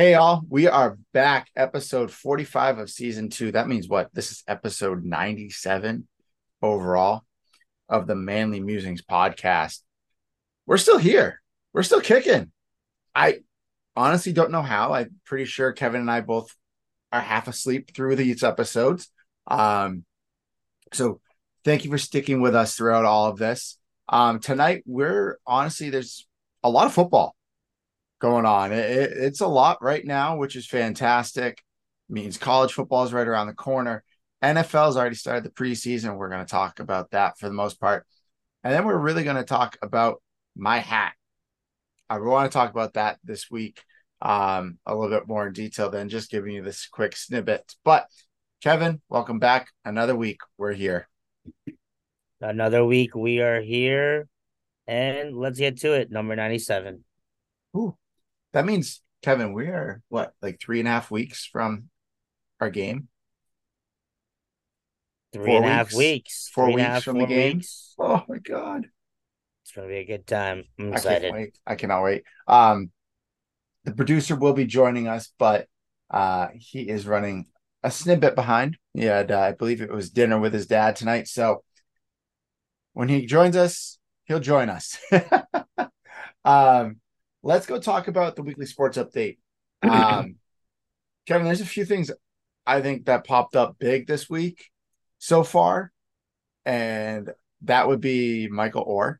Hey, y'all, we are back. Episode 45 of season two. That means what? This is episode 97 overall of the Manly Musings podcast. We're still here, we're still kicking. I honestly don't know how. I'm pretty sure Kevin and I both are half asleep through these episodes. Um, so thank you for sticking with us throughout all of this. Um, tonight, we're honestly, there's a lot of football going on. It, it, it's a lot right now, which is fantastic. It means college football is right around the corner. NFL's already started the preseason. We're going to talk about that for the most part. And then we're really going to talk about my hat. I want to talk about that this week um, a little bit more in detail than just giving you this quick snippet. But Kevin, welcome back. Another week. We're here. Another week. We are here. And let's get to it. Number 97. Ooh. That means Kevin, we are what like three and a half weeks from our game. Three four and a half weeks. Four three weeks half, from the game. Weeks. Oh my god. It's gonna be a good time. I'm excited. I can't wait. I cannot wait. Um the producer will be joining us, but uh he is running a snippet behind. Yeah, uh, I believe it was dinner with his dad tonight. So when he joins us, he'll join us. um let's go talk about the weekly sports update. Um, Kevin, there's a few things I think that popped up big this week so far, and that would be Michael Oher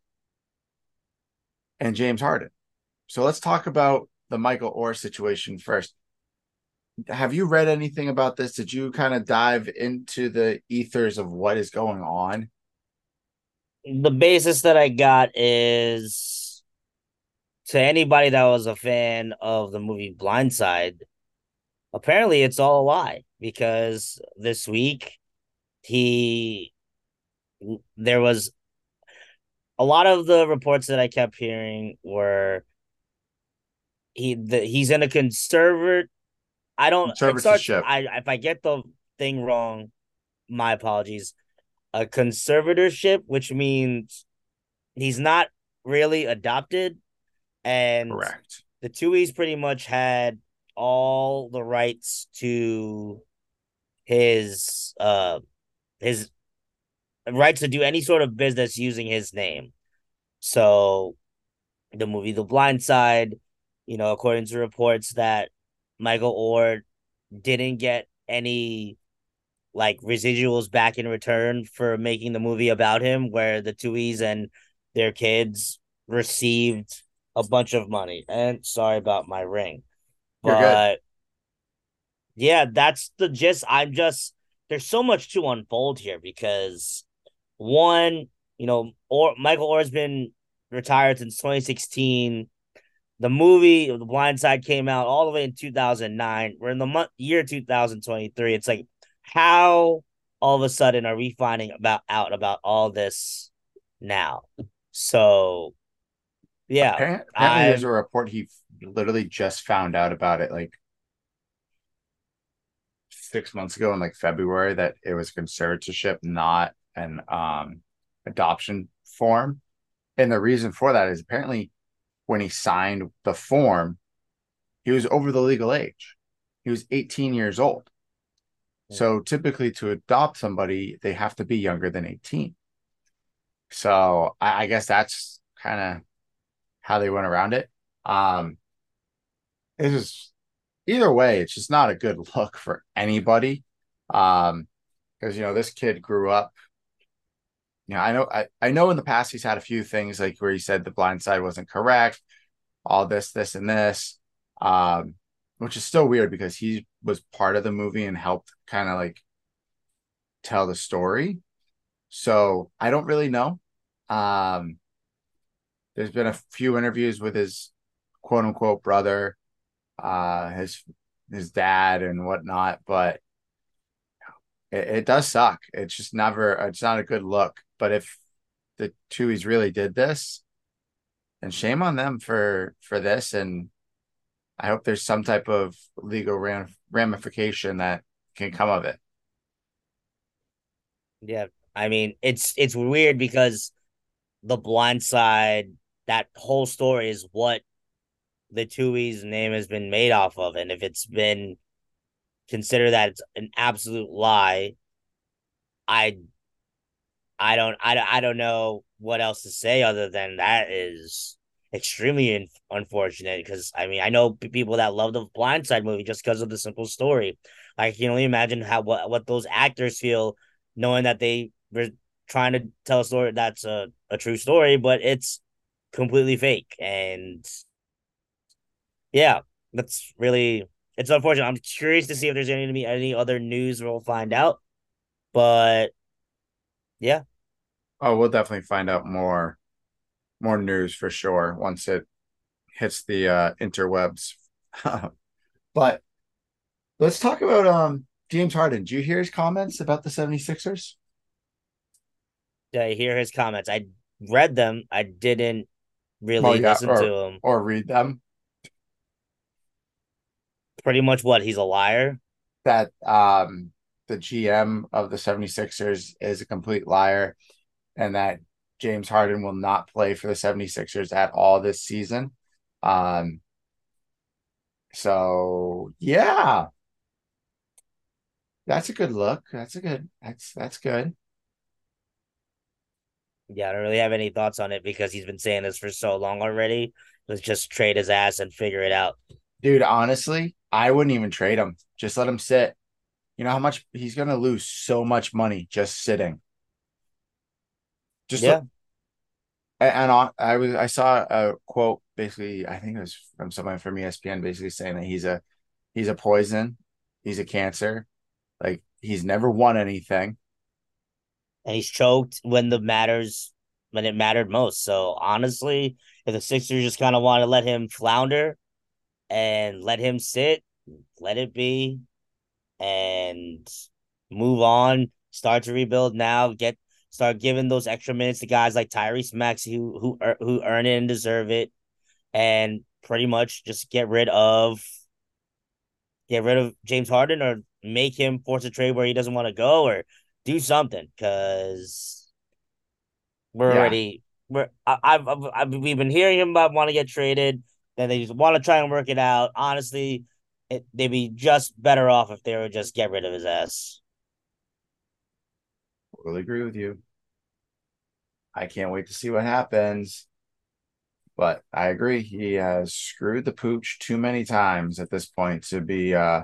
and James Harden. So let's talk about the Michael Oher situation first. Have you read anything about this? Did you kind of dive into the ethers of what is going on? The basis that I got is to anybody that was a fan of the movie Blindside, apparently it's all a lie because this week he there was a lot of the reports that I kept hearing were he the, he's in a conservative I don't conservatorship. I if I get the thing wrong, my apologies. A conservatorship, which means he's not really adopted, and correct. The Tuohys pretty much had all the rights to his uh his rights to do any sort of business using his name. So the movie The Blind Side, you know, according to reports that Michael Oher didn't get any like residuals back in return for making the movie about him, where the Tuohys and their kids received a bunch of money. And sorry about my ring. But yeah, that's the gist. I'm just there's so much to unfold here because one, you know, or Michael Oher's been retired since 2016. The movie The Blind Side came out all the way in 2009. We're in the month year 2023. It's like how all of a sudden are we finding about out about all this now? So yeah. Apparently, apparently there's a report he literally just found out about it like six months ago in like February that it was conservatorship, not an um adoption form. And the reason for that is apparently when he signed the form, he was over the legal age. He was 18 years old. So typically to adopt somebody, they have to be younger than 18. So I, I guess that's kind of how they went around it. Um, it's just either way, it's just not a good look for anybody. Um, because you know this kid grew up. You know, I know I, I know in the past he's had a few things like where he said the blind side wasn't correct, all this, this, and this. Um, which is still weird because he was part of the movie and helped kind of like tell the story. So I don't really know. Um, there's been a few interviews with his quote unquote brother, uh, his his dad and whatnot, but it, it does suck. It's just never it's not a good look. But if the Tuohys really did this, then shame on them for for this and I hope there's some type of legal ram- ramification that can come of it. Yeah, I mean it's it's weird because the blind side that whole story is what the Tuohy's name has been made off of, and if it's been considered that it's an absolute lie, I I don't I, I don't know what else to say other than that is extremely in- unfortunate because I mean I know people that love the Blindside movie just because of the simple story. I can only imagine how what what those actors feel knowing that they were trying to tell a story that's a, a true story, but it's completely fake. And yeah, that's really it's unfortunate. I'm curious to see if there's any to be any other news we'll find out. But yeah. Oh, we'll definitely find out more more news for sure once it hits the uh interwebs. but let's talk about um James Harden. Did you hear his comments about the 76ers? Did I hear his comments? I read them. I didn't really oh, yeah, listen or, to them or read them. Pretty much what he's a liar. That um the GM of the 76ers is a complete liar and that James Harden will not play for the 76ers at all this season. Um so yeah. That's a good look. That's a good that's that's good. Yeah, I don't really have any thoughts on it because he's been saying this for so long already. Let's just trade his ass and figure it out. Dude, honestly, I wouldn't even trade him. Just let him sit. You know how much he's gonna lose so much money just sitting. Just yeah. Let, and I, I was I saw a quote basically, I think it was from someone from ESPN basically saying that he's a he's a poison, he's a cancer, like he's never won anything and he's choked when the matters when it mattered most. So honestly, if the Sixers just kind of want to let him flounder and let him sit, let it be, and move on, start to rebuild now, get start giving those extra minutes to guys like Tyrese Maxey who who who earn it and deserve it, and pretty much just get rid of get rid of James Harden or make him force a trade where he doesn't want to go or do something because we're yeah. already we're I, I've, I've, I've we've been hearing him about want to get traded. Then they just want to try and work it out. Honestly, it, they'd be just better off if they would just get rid of his ass. Totally agree with you. I can't wait to see what happens. But I agree, he has screwed the pooch too many times at this point to be uh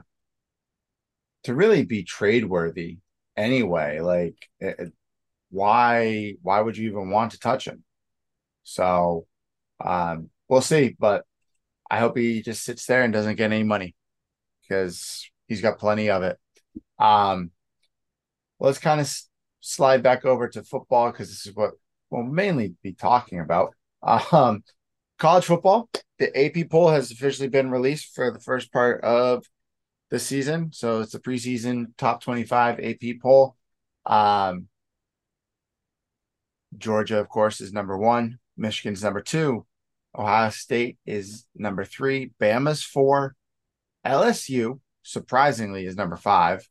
to really be trade worthy anyway. Like, it, why why would you even want to touch him? So, um, we'll see. But I hope he just sits there and doesn't get any money because he's got plenty of it. Um, let's kind of s- slide back over to football because this is what we'll mainly be talking about. Um, college football. The AP poll has officially been released for the first part of this season. So it's the preseason top 25 AP poll. Um, Georgia, of course, is number one. Michigan's number two. Ohio State is number three. Bama's four. LSU, surprisingly, is number five.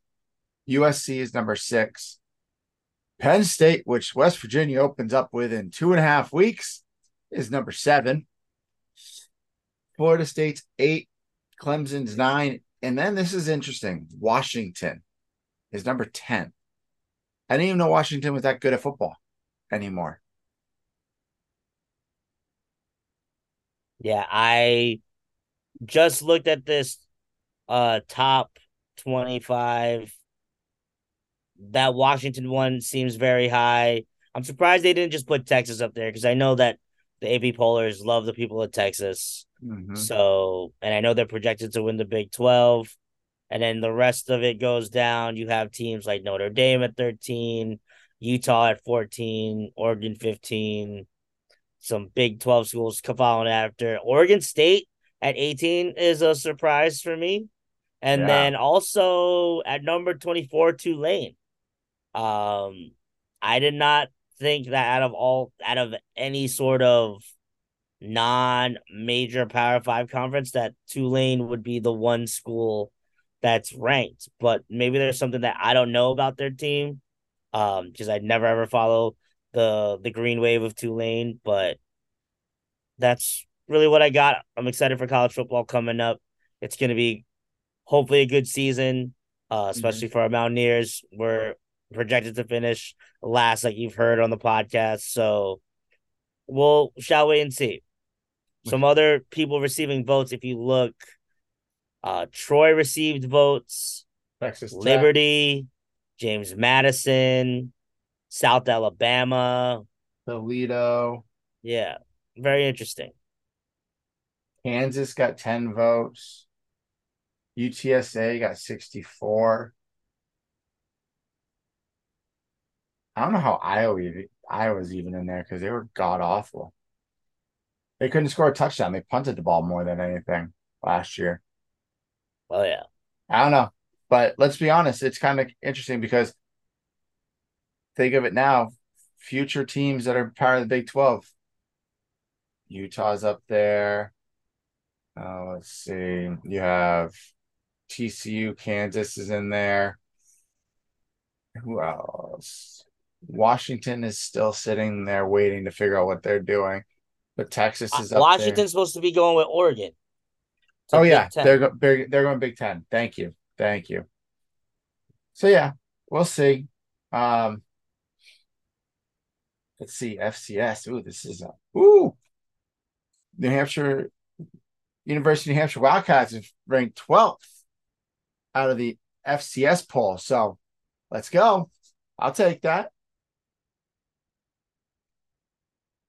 USC is number six. Penn State, which West Virginia opens up with in two and a half weeks, is number seven. Florida State's eight. Clemson's nine. And then this is interesting. Washington is number 10. I didn't even know Washington was that good at football anymore. Yeah, I just looked at this uh top 25 that Washington one seems very high. I'm surprised they didn't just put Texas up there because I know that the AP pollers love the people of Texas. Mm-hmm. So, and I know they're projected to win the Big 12. And then the rest of it goes down. You have teams like Notre Dame at 13, Utah at 14, Oregon 15, some Big 12 schools following after. Oregon State at 18 is a surprise for me. And yeah. then also at number 24, Tulane. Um, I did not think that out of all out of any sort of non-major Power Five conference, that Tulane would be the one school that's ranked. But maybe there's something that I don't know about their team, um, because I'd never ever follow the the green wave of Tulane. But that's really what I got. I'm excited for college football coming up. It's going to be hopefully a good season, uh, mm-hmm. especially mm-hmm. for our Mountaineers. We're projected to finish last, like you've heard on the podcast. So we'll shall wait and see. Some other people receiving votes. If you look, uh, Troy received votes. Texas Tech. Liberty, James Madison, South Alabama, Toledo. Yeah, very interesting. Kansas got 10 votes. UTSA got 64. I don't know how Iowa Iowa's even in there because they were god awful. They couldn't score a touchdown. They punted the ball more than anything last year. Oh yeah. I don't know. But let's be honest, it's kind of interesting because think of it now, future teams that are part of the Big 12. Utah's up there. Uh, let's see. You have TCU, Kansas is in there. Who else? Washington is still sitting there waiting to figure out what they're doing. But Texas is up Washington's supposed to be going with Oregon. Oh yeah, they're, go- they're they're going Big Ten. Thank you, thank you. So yeah, we'll see. Um, let's see FCS. Ooh, this is a ooh. New Hampshire University of New Hampshire Wildcats is ranked 12th out of the FCS poll. So let's go. I'll take that.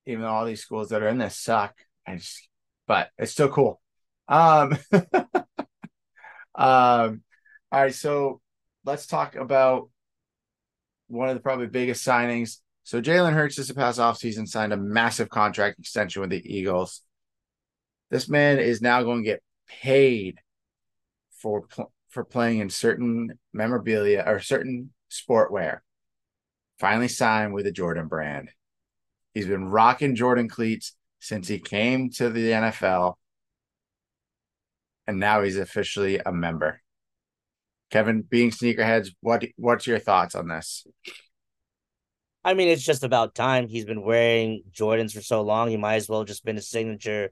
Even though all these schools that are in this suck, I just, but it's still cool. Um, um, all right. So let's talk about one of the probably biggest signings. So Jalen Hurts this past offseason signed a massive contract extension with the Eagles. This man is now going to get paid for for playing in certain memorabilia or certain sportwear. Finally signed with the Jordan brand. He's been rocking Jordan cleats since he came to the NFL. And now he's officially a member. Kevin, being sneakerheads, what what's your thoughts on this? I mean, it's just about time. He's been wearing Jordans for so long. He might as well just been a signature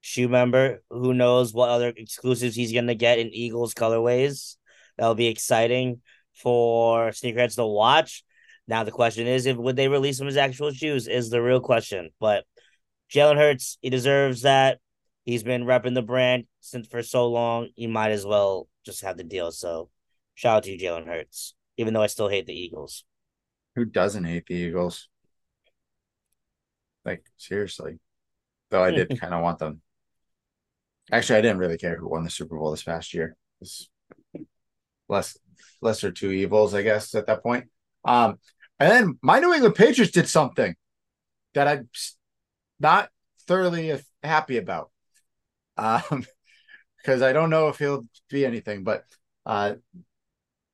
shoe member. Who knows what other exclusives he's gonna get in Eagles colorways? That'll be exciting for sneakerheads to watch. Now the question is, if would they release him his actual shoes? Is the real question. But Jalen Hurts, he deserves that. He's been repping the brand since for so long. He might as well just have the deal. So shout out to you, Jalen Hurts. Even though I still hate the Eagles. Who doesn't hate the Eagles? Like seriously. Though I did kind of want them Actually, I didn't really care who won the Super Bowl this past year. It's less lesser two evils, I guess, at that point. Um, and then my New England Patriots did something that I'm not thoroughly happy about. Um, because I don't know if he'll be anything, but uh,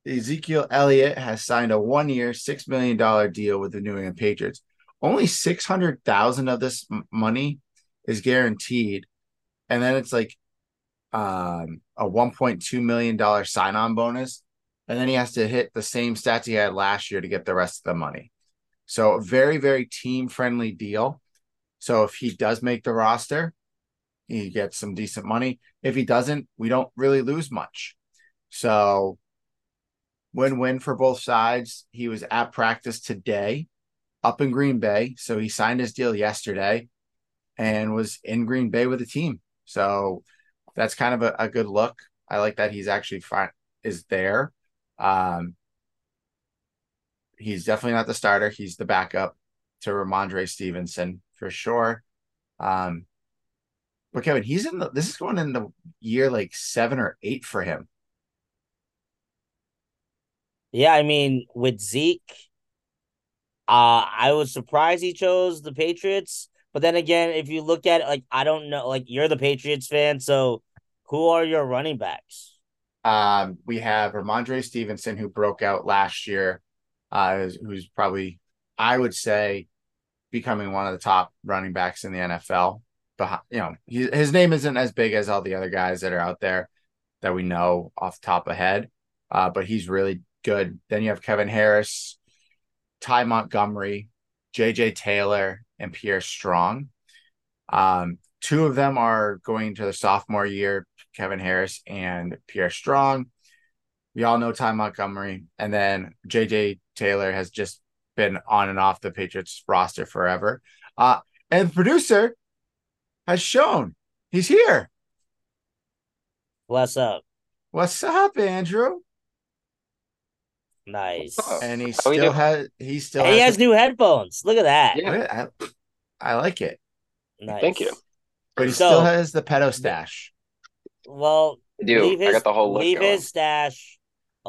Ezekiel Elliott has signed a one-year, six million dollar deal with the New England Patriots. Only six hundred thousand of this money is guaranteed, and then it's like um, a 1.2 million dollar sign-on bonus and then he has to hit the same stats he had last year to get the rest of the money. So very very team friendly deal. So if he does make the roster he gets some decent money. If he doesn't we don't really lose much. So win-win for both sides. He was at practice today up in green bay. So he signed his deal yesterday and was in green bay with the team. So that's kind of a, a good look. I like that he's actually fine is there. Um, he's definitely not the starter. He's the backup to Rhamondre Stevenson for sure. Um, but Kevin, he's in the this is going in the year like seven or eight for him. Yeah, I mean, with Zeke, uh, I was surprised he chose the Patriots. But then again, if you look at it, like I don't know, like you're the Patriots fan, so who are your running backs? Um, we have Rhamondre Stevenson, who broke out last year, uh, who's probably, I would say, becoming one of the top running backs in the NFL. But you know, he, his name isn't as big as all the other guys that are out there that we know off the top of head. Uh, but he's really good. Then you have Kevin Harris, Ty Montgomery, JJ Taylor, and Pierre Strong. Um, two of them are going to the sophomore year, Kevin Harris and Pierre Strong. We all know Ty Montgomery. And then JJ Taylor has just been on and off the Patriots roster forever. Uh, and the producer has shown he's here. What's up? What's up, Andrew? Nice. And he How still has he still And he has the- new headphones. Look at that. Yeah. I, I like it. Nice. Thank you. But he So- still has the pedo stash. Well, I do. leave his, I got the whole leave going. his stash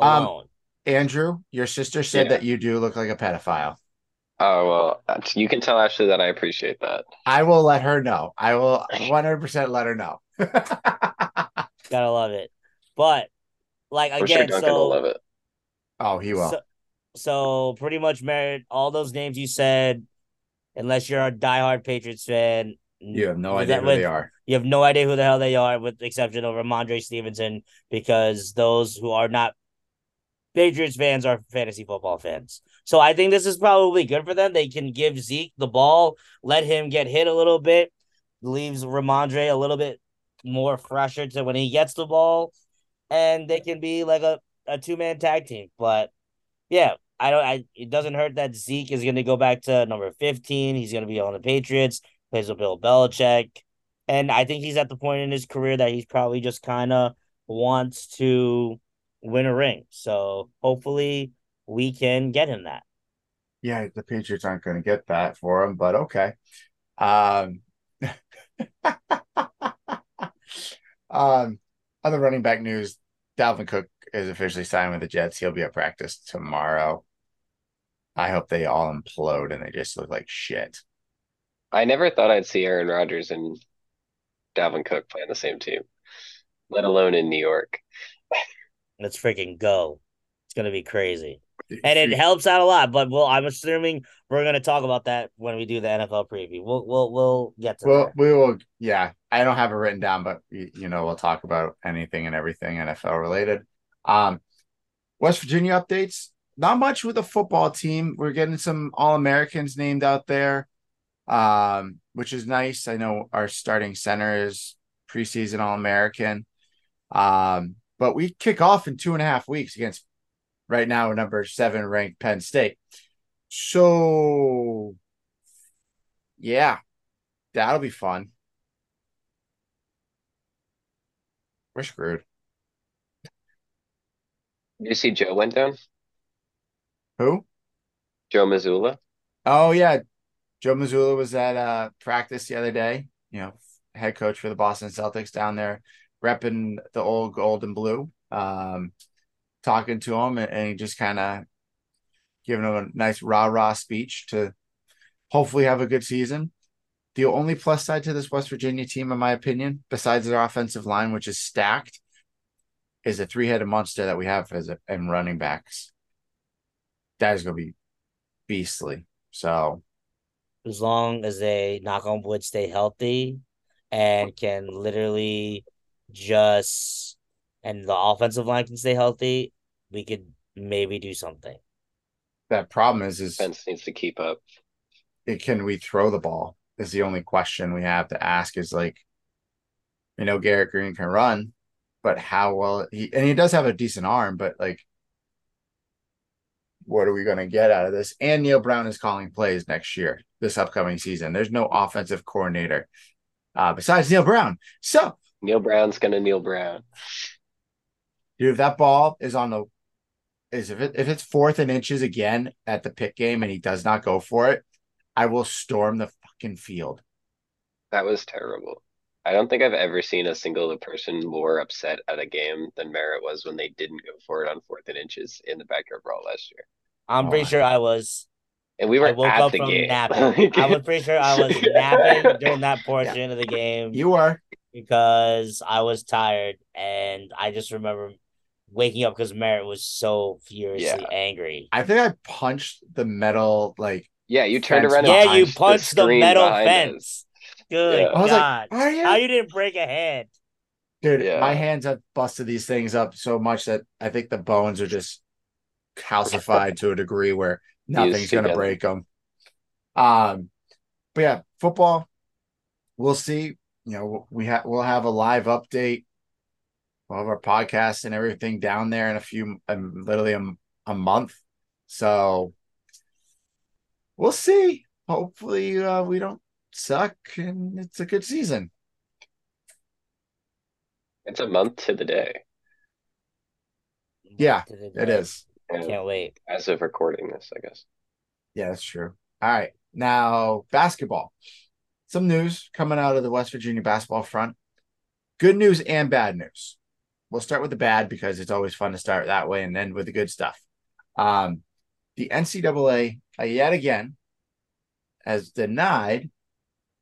Um, alone. Andrew, your sister said Yeah. that you do look like a pedophile. Oh well, you can tell Ashley that I appreciate that. I will let her know. I will 100% let her know. Gotta love it. But like I'm sure again, will so love it. oh, he will. So, so pretty much merit all those names you said, unless you're a diehard Patriots fan. You have no idea who with- they are. You have no idea who the hell they are, with the exception of Rhamondre Stevenson, because those who are not Patriots fans are fantasy football fans. So I think this is probably good for them. They can give Zeke the ball, let him get hit a little bit, leaves Rhamondre a little bit more fresher to when he gets the ball, and they can be like a, a two man tag team. But yeah, I don't. I it doesn't hurt that Zeke is going to go back to number fifteen. He's going to be on the Patriots. Plays with Bill Belichick, and I think he's at the point in his career that he's probably just kind of wants to win a ring. So hopefully we can get him that. Yeah, the Patriots aren't going to get that for him, but okay. Um, um, other running back news: Dalvin Cook is officially signed with the Jets. He'll be at practice tomorrow. I hope they all implode and they just look like shit. I never thought I'd see Aaron Rodgers and Dalvin Cook play on the same team, let alone in New York. Let's freaking go. It's gonna be crazy. And it helps out a lot, but well, I'm assuming we're gonna talk about that when we do the NFL preview. We'll we'll we'll get to Well, that. we will. Yeah, I don't have it written down, but you, you know, we'll talk about anything and everything NFL related. Um, West Virginia updates. Not much with the football team. We're getting some All Americans named out there, um, which is nice. I know our starting center is preseason All American. Um, but we kick off in two and a half weeks against right now number seven ranked Penn State. So, yeah, that'll be fun. We're screwed. Did you see Joe went down? Who? Joe Mazzulla? Oh yeah, Joe Mazzulla was at uh practice the other day. You know, head coach for the Boston Celtics down there, repping the old gold and blue. Um, talking to him and, and he just kind of giving him a nice rah rah speech to hopefully have a good season. The only plus side to this West Virginia team, in my opinion, besides their offensive line, which is stacked, is a three headed monster that we have as a, and running backs. That is going to be beastly. So As long as they knock on wood stay healthy and can literally just and the offensive line can stay healthy, we could maybe do something. that problem is is Pence needs to keep up. it, can we throw the ball? Is the only question we have to ask. Is like, you know, Garrett Greene can run, but how well he and he does have a decent arm, but like, what are we going to get out of this? And Neal Brown is calling plays next year, this upcoming season. There's no offensive coordinator uh, besides Neal Brown. So, Neal Brown's gonna Neal Brown. dude, if that ball is on the is if it if it's fourth and inches again at the Pitt game and he does not go for it, I will storm the fucking field. That was terrible. I don't think I've ever seen a single person more upset at a game than Merritt was when they didn't go for it on fourth and inches in the backyard brawl last year. I'm Oh, pretty sure I was. And we were I woke at up the from game. napping. I was pretty sure I was napping during that portion of the game You were because I was tired and I just remember waking up because Merritt was so furiously Yeah. angry. I think I punched the metal like Yeah, you turned Fence around and Yeah, you punched punched the, metal behind us. fence. Good Yeah. I was God. like, are you? How you didn't break a hand? Dude, Yeah. my hands have busted these things up so much that I think the bones are just calcified to a degree where nothing's gonna break them. Um, but yeah, football. We'll see. you know, we have we'll have a live update. We'll have our podcast and everything down there in a few, um, literally a, a month. So we'll see. Hopefully, uh, we don't suck and it's a good season. It's a month to the day. Yeah, it is. Yeah, Can't wait. as of recording this, I guess. Yeah, that's true. All right. Now, basketball. Some news coming out of the West Virginia basketball front. Good news and bad news. We'll start with the bad because it's always fun to start that way and end with the good stuff. Um, the NCAA, uh, yet again, has denied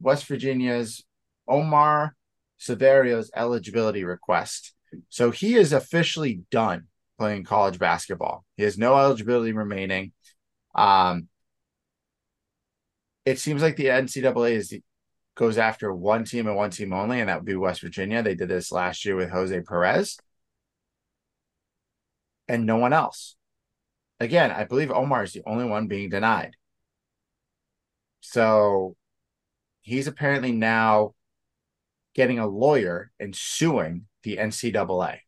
West Virginia's Omar Silverio's eligibility request. So he is officially done playing college basketball. He has no eligibility remaining. Um, it seems like the NCAA is goes after one team and one team only, and that would be West Virginia. They did this last year with Jose Perez, and no one else. Again, I believe Omar is the only one being denied. So he's apparently now getting a lawyer and suing the NCAA.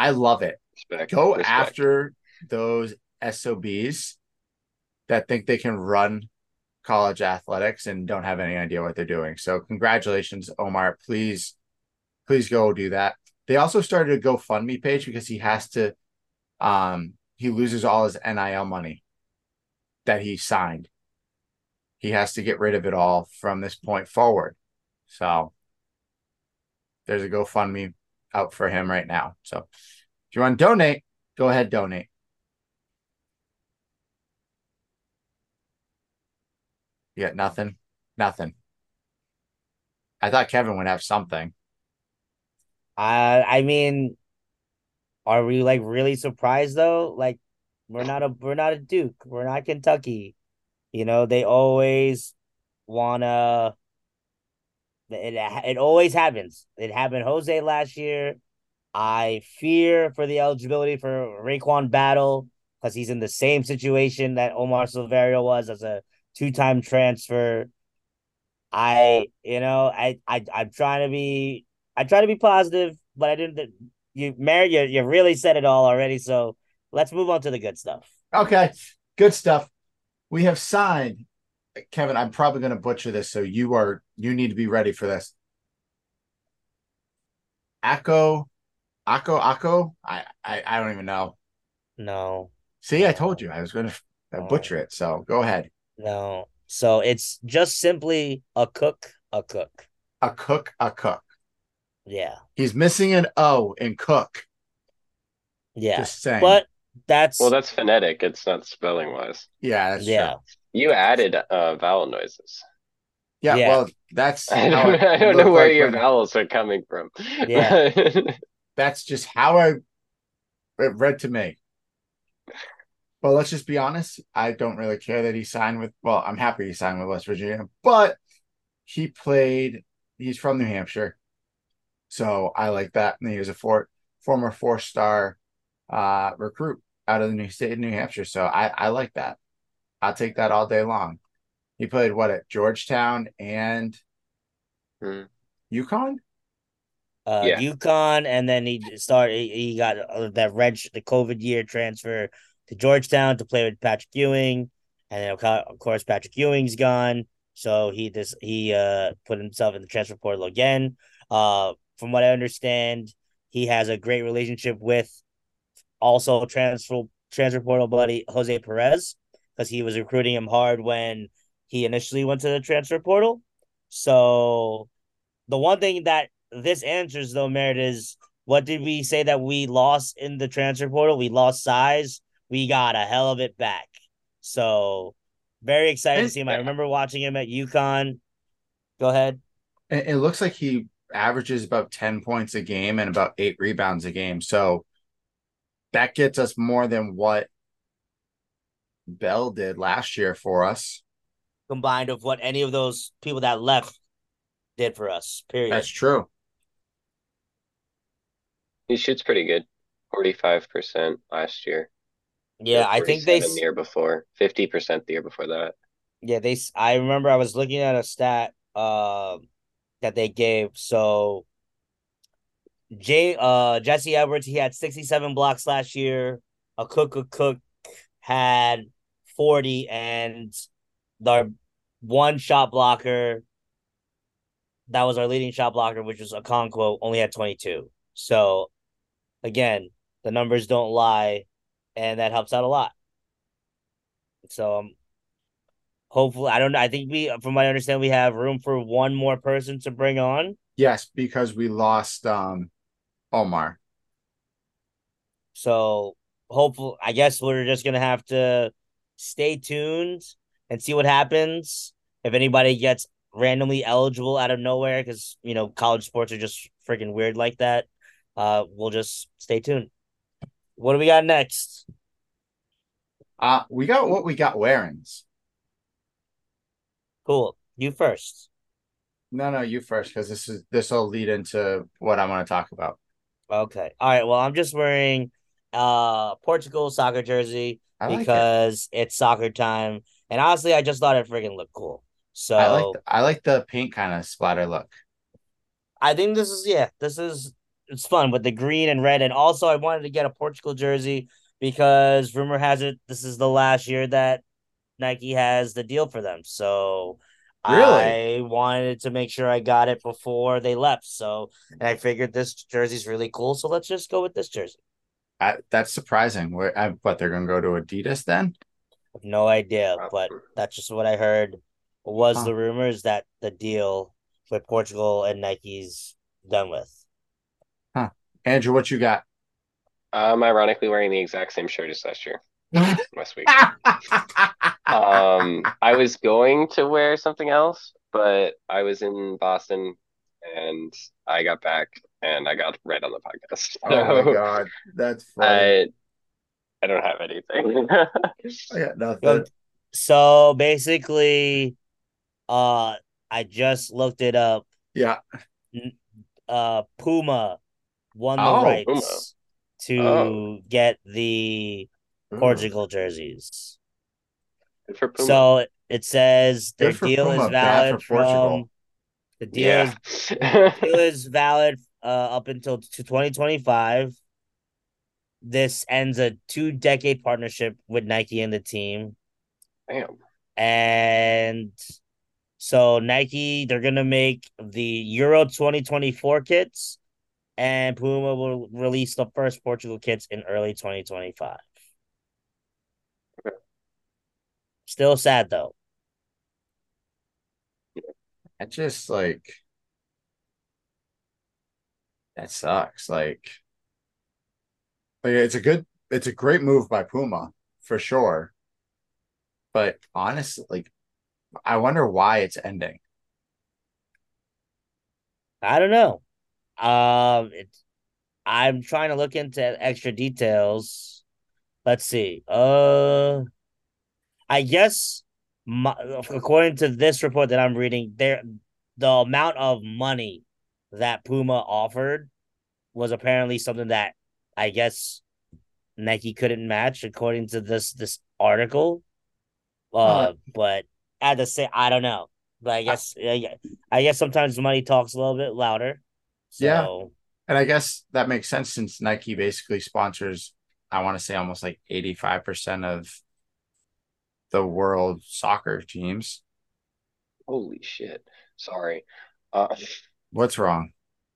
I love it. Respect. Go respect. after those SOBs that think they can run college athletics and don't have any idea what they're doing. So congratulations, Omar. Please, please go do that. They also started a GoFundMe page because he has to um he loses all his NIL money that he signed. He has to get rid of it all from this point forward. So there's a GoFundMe out for him right now. So if you want to donate, go ahead, donate. Yeah, nothing? Nothing. I thought Kevin would have something. Uh, I mean, are we like really surprised though? Like, we're not a we're not a Duke. We're not Kentucky. You know, they always wanna. It it always happens. It happened Jose last year. I fear for the eligibility for RaeQuan Battle because he's in the same situation that Omar Silverio was as a two time transfer. I, you know, I, I, I'm trying to be, I try to be positive, but I didn't. You, Mary, you, you really said it all already. So let's move on to the good stuff. Okay, good stuff. We have signed, Kevin. I'm probably going to butcher this, so you are you need to be ready for this. Akko, Akko, Akko. I, I, I don't even know. No, See, I told you I was going to Oh. butcher it. So go ahead. no. So it's just simply a cook, a cook. A cook, a cook. Yeah, He's missing an O in cook. yeah. Just saying. But that's Well, that's phonetic. It's not spelling wise. yeah, that's yeah. true. You added uh, vowel noises. Yeah, Yeah. well, that's I don't, it I don't know where like your when- vowels are coming from. Yeah. that's just how I it read to me. But let's just be honest. I don't really care that he signed with. Well, I'm happy he signed with West Virginia, but he played. He's from New Hampshire, so I like that. And he was a four, former four star uh, recruit out of the new state of New Hampshire, so I I like that. I'll take that all day long. He played what at Georgetown and Hmm. UConn. uh Yeah. UConn, and then he started. He he got uh, that red the COVID year transfer to Georgetown to play with Patrick Ewing, and then of course Patrick Ewing's gone, so he just he uh put himself in the transfer portal again. Uh, from what I understand, he has a great relationship with also transfer transfer portal buddy Jose Perez because he was recruiting him hard when he initially went to the transfer portal. So the one thing that this answers though, Merit, is what did we say that we lost in the transfer portal? We lost size. We got a hell of it back. So very excited to see him. I remember watching him at UConn. Go ahead. It, it looks like he averages about 10 points a game and about eight rebounds a game. So that gets us more than what Bell did last year for us. Combined of what any of those people that left did for us. Period. That's true. He shoots pretty good. 45% last year. yeah, I think they 47 the year before. 50% the year before that. Yeah, they. I remember I was looking at a stat uh, that they gave. So Jay uh Jesse Edwards, he had 67 blocks last year. Akok Akok had 40 and our one shot blocker that was our leading shot blocker, which was a Okonkwo, only had 22. So again, the numbers don't lie, and that helps out a lot. So um hopefully I don't know. I think we from what I understand, we have room for one more person to bring on. Yes, because we lost um Omar. So hopefully I guess we're just gonna have to stay tuned and see what happens. If anybody gets randomly eligible out of nowhere, because you know, college sports are just freaking weird like that. Uh we'll just stay tuned. What do we got next? Uh we got what we got wearings. Cool. You first. No, no, you first, because this is this will lead into what I want to talk about. Okay. All right. Well, I'm just wearing uh Portugal soccer jersey like because it's soccer time. And honestly, I just thought it freaking looked cool. So I like the, I like the pink kind of splatter look. I think this is yeah, this is it's fun with the green and red. And also I wanted to get a Portugal jersey because rumor has it this is the last year that Nike has the deal for them. So Really? I wanted to make sure I got it before they left. So and I figured this jersey's really cool. So let's just go with this jersey. I, that's surprising. Where I, what they're gonna go to Adidas then? no idea, but that's just what I heard. Was Huh. the rumors that the deal with Portugal and Nike's done with? Huh. Andrew, what you got? I'm ironically wearing the exact same shirt as last year, last week. Um, I was going to wear something else, but I was in Boston and I got back and I got red on the podcast. oh my god, that's funny. I I don't have anything. I got nothing. So basically, uh, I just looked it up. Yeah, Uh, Puma won the Oh, rights Puma. to Oh. get the Ooh. Portugal jerseys. For Puma. So it says their Good for deal Puma, is valid for from the deal is yeah. deal is valid uh, up until to 2025. This ends a two decade partnership with Nike and the team. Damn. And so Nike, they're gonna make the Euro 2024 kits, and Puma will release the first Portugal kits in early 2025. Okay. Still sad though. I just like that sucks. Like, like it's a good, it's a great move by Puma for sure. But honestly, like, I wonder why it's ending. I don't know. Um, it's I'm trying to look into extra details. Let's see. Uh, I guess my, according to this report that I'm reading, there the amount of money that Puma offered was apparently something that I guess Nike couldn't match, according to this this article. Uh, Uh, but at the same, I don't know. But I guess I, I guess sometimes money talks a little bit louder. So, Yeah. And I guess that makes sense since Nike basically sponsors, I want to say almost like 85% of the world soccer teams. Holy shit. Sorry. Uh, What's wrong?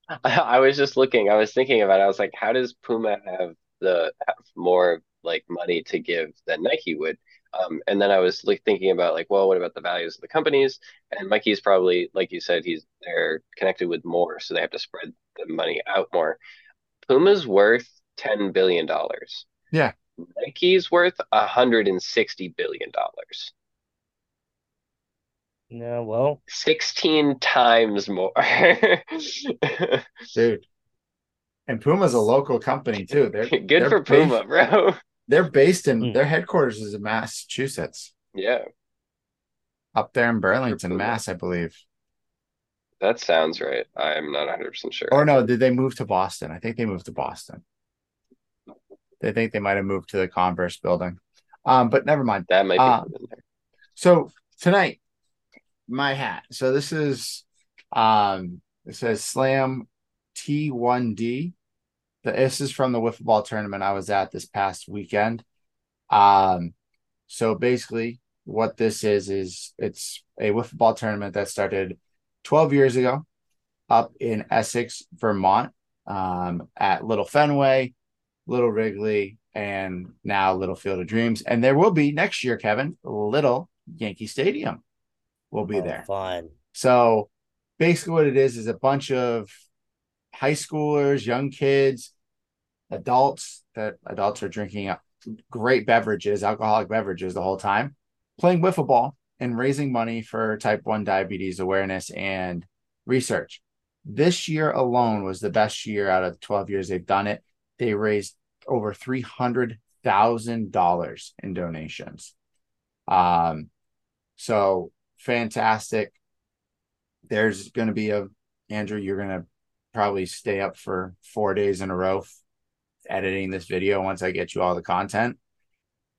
I was just looking, I was thinking about it. I was like, how does Puma have the have more like money to give than Nike would? Um, and then I was like thinking about like, well, what about the values of the companies? And Mikey's probably, like you said, he's they're connected with more, so they have to spread the money out more. Puma's worth $10 billion. Yeah. Nike's worth $160 billion. Yeah, well, 16 times more. Dude. And Puma's a local company too. They're Good they're for based- Puma, bro. They're based in Hmm. their headquarters is in Massachusetts, Yeah, up there in Burlington, Mass, I believe. that sounds right. I'm not 100% sure. Or no, did they move to Boston? I think they moved to Boston. They think they might have moved to the Converse building. Um, but never mind. That might be Uh. So tonight, my hat. So this is um it says Slam T1D. The this is from the wiffle ball tournament I was at this past weekend. Um so basically what this is is it's a wiffle ball tournament that started 12 years ago up in Essex, Vermont, um, at Little Fenway, Little Wrigley, and now Little Field of Dreams. And there will be next year, Kevin, Little Yankee Stadium will be Oh, there. Fun. So basically, what it is is a bunch of high schoolers, young kids, adults that adults are drinking great beverages, alcoholic beverages the whole time, playing wiffle ball and raising money for type 1 diabetes awareness and research. This year alone was the best year out of the 12 years they've done it. They raised over $300,000 in donations. Um, so fantastic. There's going to be a, Andrew, you're going to probably stay up for four days in a row editing this video once I get you all the content.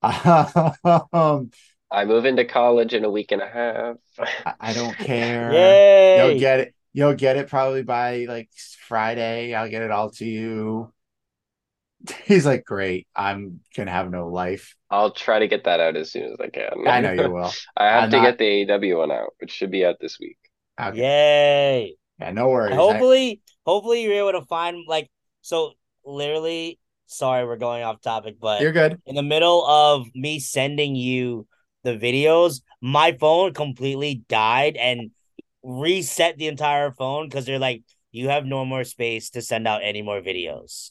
Um, I move into college in a week and a half. I, I don't care. Yay! You'll get it. You'll get it probably by like Friday. I'll get it all to you. He's like, great. I'm gonna have no life. I'll try to get that out as soon as I can. I know you will. I have I'm to not- get the AW one out, which should be out this week. Okay. Yay. Yeah, no worries. I- Hopefully, hopefully you're able to find like so literally sorry we're going off topic, but you're good. in the middle of me sending you the videos, my phone completely died and reset the entire phone because they're like, you have no more space to send out any more videos.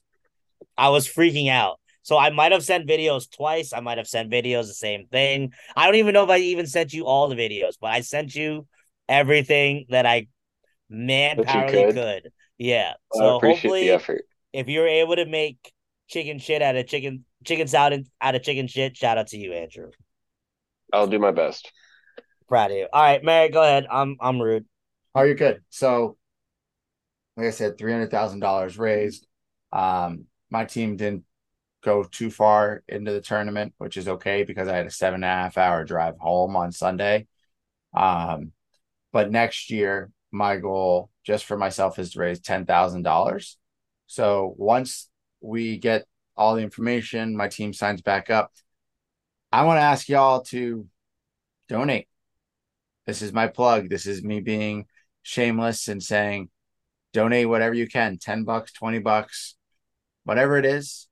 I was freaking out. So I might have sent videos twice. I might have sent videos the same thing. I don't even know if I even sent you all the videos, but I sent you everything that I manpowerly could. could. Yeah. I So appreciate hopefully the effort. if you're able to make chicken shit out of chicken chicken salad out of chicken shit, shout out to you, Andrew. I'll do my best. Proud of you. All right, Mary, go ahead. I'm I'm rude. Oh, you're good. So, like I said, three hundred thousand dollars raised. Um, my team didn't go too far into the tournament, which is okay because I had a seven and a half hour drive home on Sunday. Um, but next year, my goal just for myself is to raise ten thousand dollars. So once we get all the information, my team signs back up. I want to ask y'all to donate. This is my plug. This is me being shameless and saying donate whatever you can 10 bucks 20 bucks whatever it is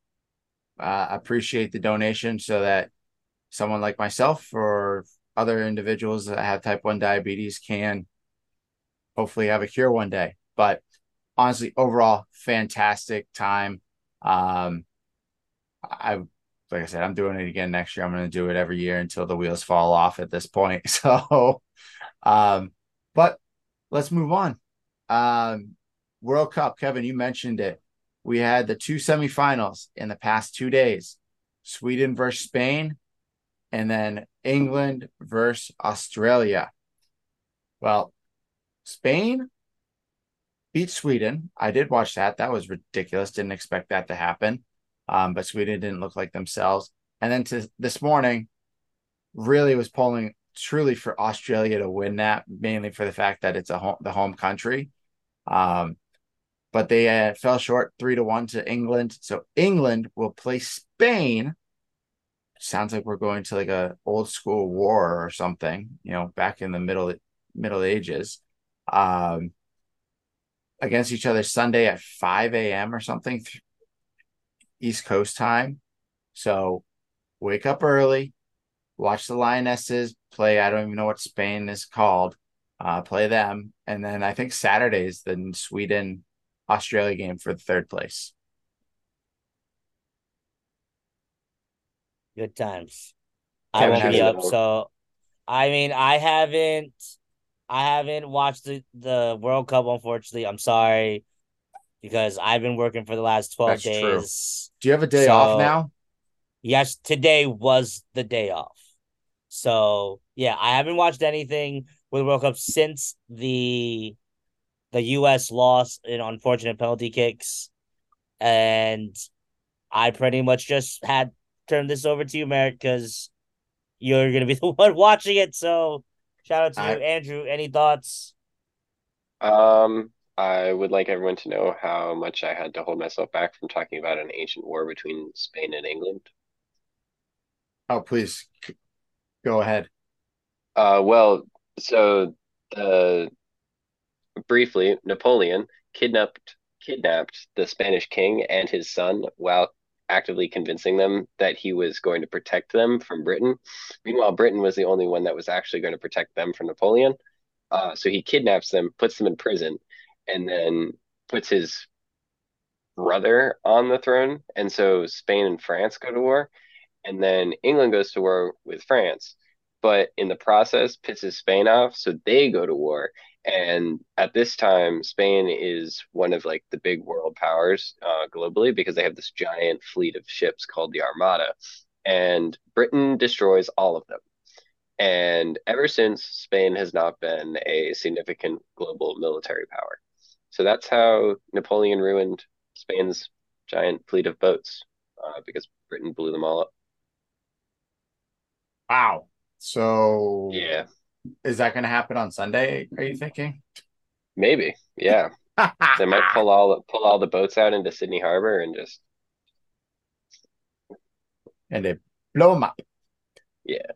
uh, appreciate the donation so that someone like myself or other individuals that have type 1 diabetes can hopefully have a cure one day but honestly overall fantastic time um i like i said i'm doing it again next year i'm going to do it every year until the wheels fall off at this point so um but let's move on. Um, World Cup, Kevin, you mentioned it. We had the two semifinals in the past two days Sweden versus Spain, and then England versus Australia. Well, Spain beat Sweden. I did watch that. That was ridiculous. Didn't expect that to happen. Um, but Sweden didn't look like themselves. And then to this morning, really was pulling truly for Australia to win that, mainly for the fact that it's a home, the home country. Um, but they uh, fell short three to one to England. So England will play Spain. Sounds like we're going to like a old school war or something, you know, back in the middle Middle Ages. Um, against each other Sunday at 5 a.m. or something, East Coast time. So wake up early, watch the Lionesses play. I don't even know what Spain is called. Uh, play them, and then I think Saturday is the Sweden Australia game for the third place. Good times. I Kevin, won't be up, so I mean I haven't I haven't watched the, the World Cup, unfortunately. I'm sorry. Because I've been working for the last 12 That's true. days. Do you have a day So- off now? Yes, today was the day off. So yeah, I haven't watched anything with World Cup since the the US lost in unfortunate penalty kicks. And I pretty much just had turned this over to you, Merritt, because you're gonna be the one watching it. So Shout out to I- you, Andrew. Any thoughts? Um, I would like everyone to know how much I had to hold myself back from talking about an ancient war between Spain and England. Oh, please go ahead. Uh, well, so the briefly, Napoleon kidnapped kidnapped the Spanish king and his son while actively convincing them that he was going to protect them from Britain. Meanwhile, Britain was the only one that was actually going to protect them from Napoleon. Uh, so he kidnaps them, puts them in prison, and then puts his brother on the throne. And so Spain and France go to war, and then England goes to war with France. But in the process, pisses Spain off, so they go to war. And at this time, Spain is one of like the big world powers uh, globally because they have this giant fleet of ships called the Armada. And Britain destroys all of them. And ever since, Spain has not been a significant global military power. So that's how Napoleon ruined Spain's giant fleet of boats uh, because Britain blew them all up. Wow. So Yeah, is that going to happen on Sunday? Are you thinking? maybe. Yeah, they might pull all pull all the boats out into Sydney Harbor and just and they blow them up. Yeah.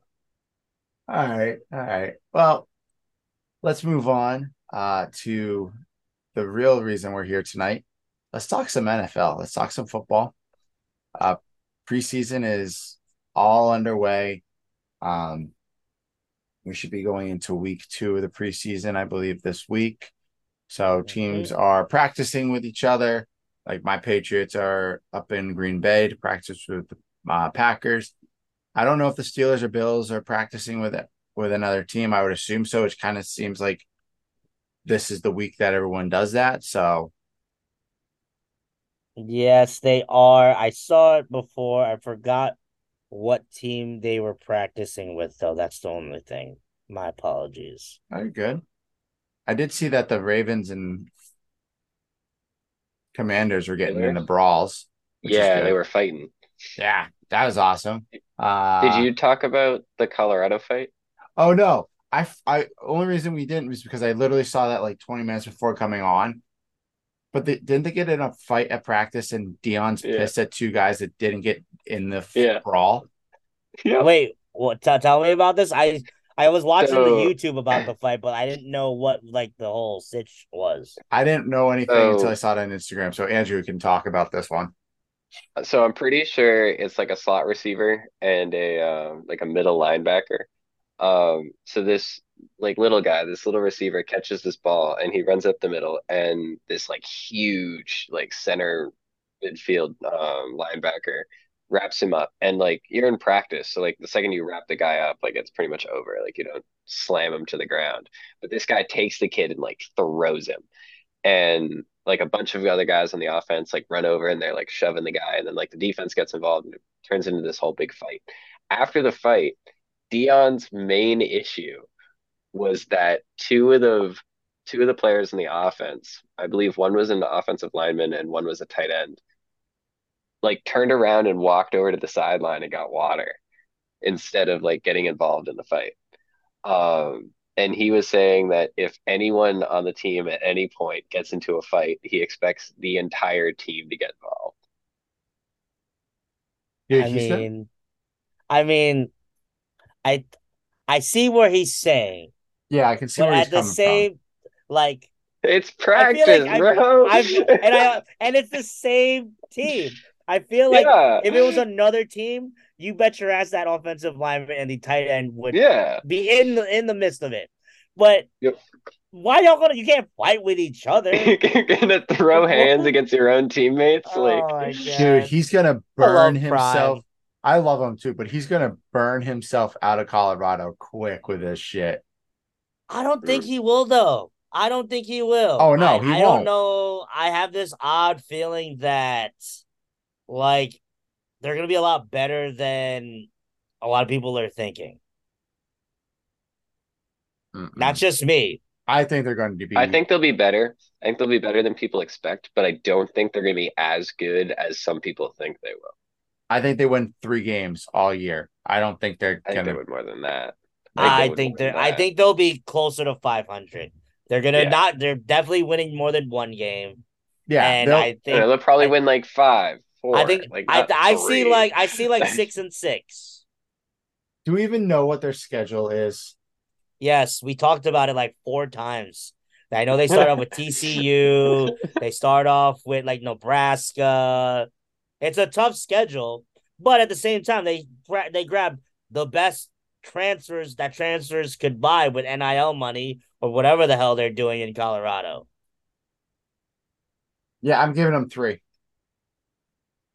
All right. All right. Well, let's move on uh, to the real reason we're here tonight. Let's talk some NFL. Let's talk some football. Uh, preseason is all underway. Um, we should be going into week two of the preseason, I believe, this week. So teams are practicing with each other. Like my Patriots are up in Green Bay to practice with the uh, Packers. I don't know if the Steelers or Bills are practicing with it with another team. I would assume so. It kind of seems like this is the week that everyone does that. So Yes, they are. I saw it before. I forgot what team they were practicing with, though. That's the only thing. My apologies. very good. I did see that the Ravens and Commanders were getting in the brawls. yeah, they were fighting. Yeah, that was awesome. Uh, Did you talk about the Colorado fight? Oh no. I I only reason we didn't was because I literally saw that like 20 minutes before coming on. But they, didn't they get in a fight at practice and Deion's Yeah. pissed at two guys that didn't get in the f- Yeah. brawl? Yeah. Wait, what? T- tell me about this. I I was watching So- the YouTube about the fight, but I didn't know what like the whole sitch was. I didn't know anything So- until I saw it on Instagram. So Andrew can talk about this one. So I'm pretty sure it's like a slot receiver and a um, like a middle linebacker. Um, so this like little guy, this little receiver catches this ball and he runs up the middle and this like huge like center midfield um, linebacker wraps him up. And like you're in practice so like the second you wrap the guy up like it's pretty much over. Like you don't slam him to the ground. But this guy takes the kid and like throws him. And like a bunch of other guys on the offense like run over and they're like shoving the guy. And then like the defense gets involved and it turns into this whole big fight. After the fight Deion's main issue was that two of the two of the players in the offense I believe one was an offensive lineman and one was a tight end like turned around and walked over to the sideline and got water instead of like getting involved in the fight. Um, and he was saying that if anyone on the team at any point gets into a fight, he expects the entire team to get involved. Dude, I he said- mean, I mean, I I see where he's saying, yeah, I can see but where he's at the coming same, like, It's practice, feel like I've, bro. I've and I and it's the same team. I feel like yeah, if it was another team, you bet your ass that offensive lineman and the tight end would yeah. be in the in the midst of it. But Yep. why y'all gonna? You can't fight with each other. You're gonna throw hands against your own teammates, oh like oh Dude, he's gonna I burn himself. Prime. I love him too, but he's gonna burn himself out of Colorado quick with this shit. I don't think he will though. I don't think he will. Oh, no, I, he I won't. don't know. I have this odd feeling that, like, they're gonna be a lot better than a lot of people are thinking. Mm-mm. That's just me. I think they're going to be. I think they'll be better. I think they'll be better than people expect, but I don't think they're gonna be as good as some people think they will. I think they win three games all year. I don't think they're I think gonna. win more than that. I would think they are I think they'll be closer to 500. They're gonna Yeah. not. They're definitely winning more than one game. Yeah, and I You know, think. they'll probably I- win like five, four. I think. like I. I see like. I see like six and six. do we even know what their schedule is? Yes, we talked about it like four times. I know they start off with TCU. They start off with like Nebraska. It's a tough schedule, but at the same time, they they grab the best transfers that transfers could buy with NIL money or whatever the hell they're doing in Colorado. Yeah, I'm giving them three.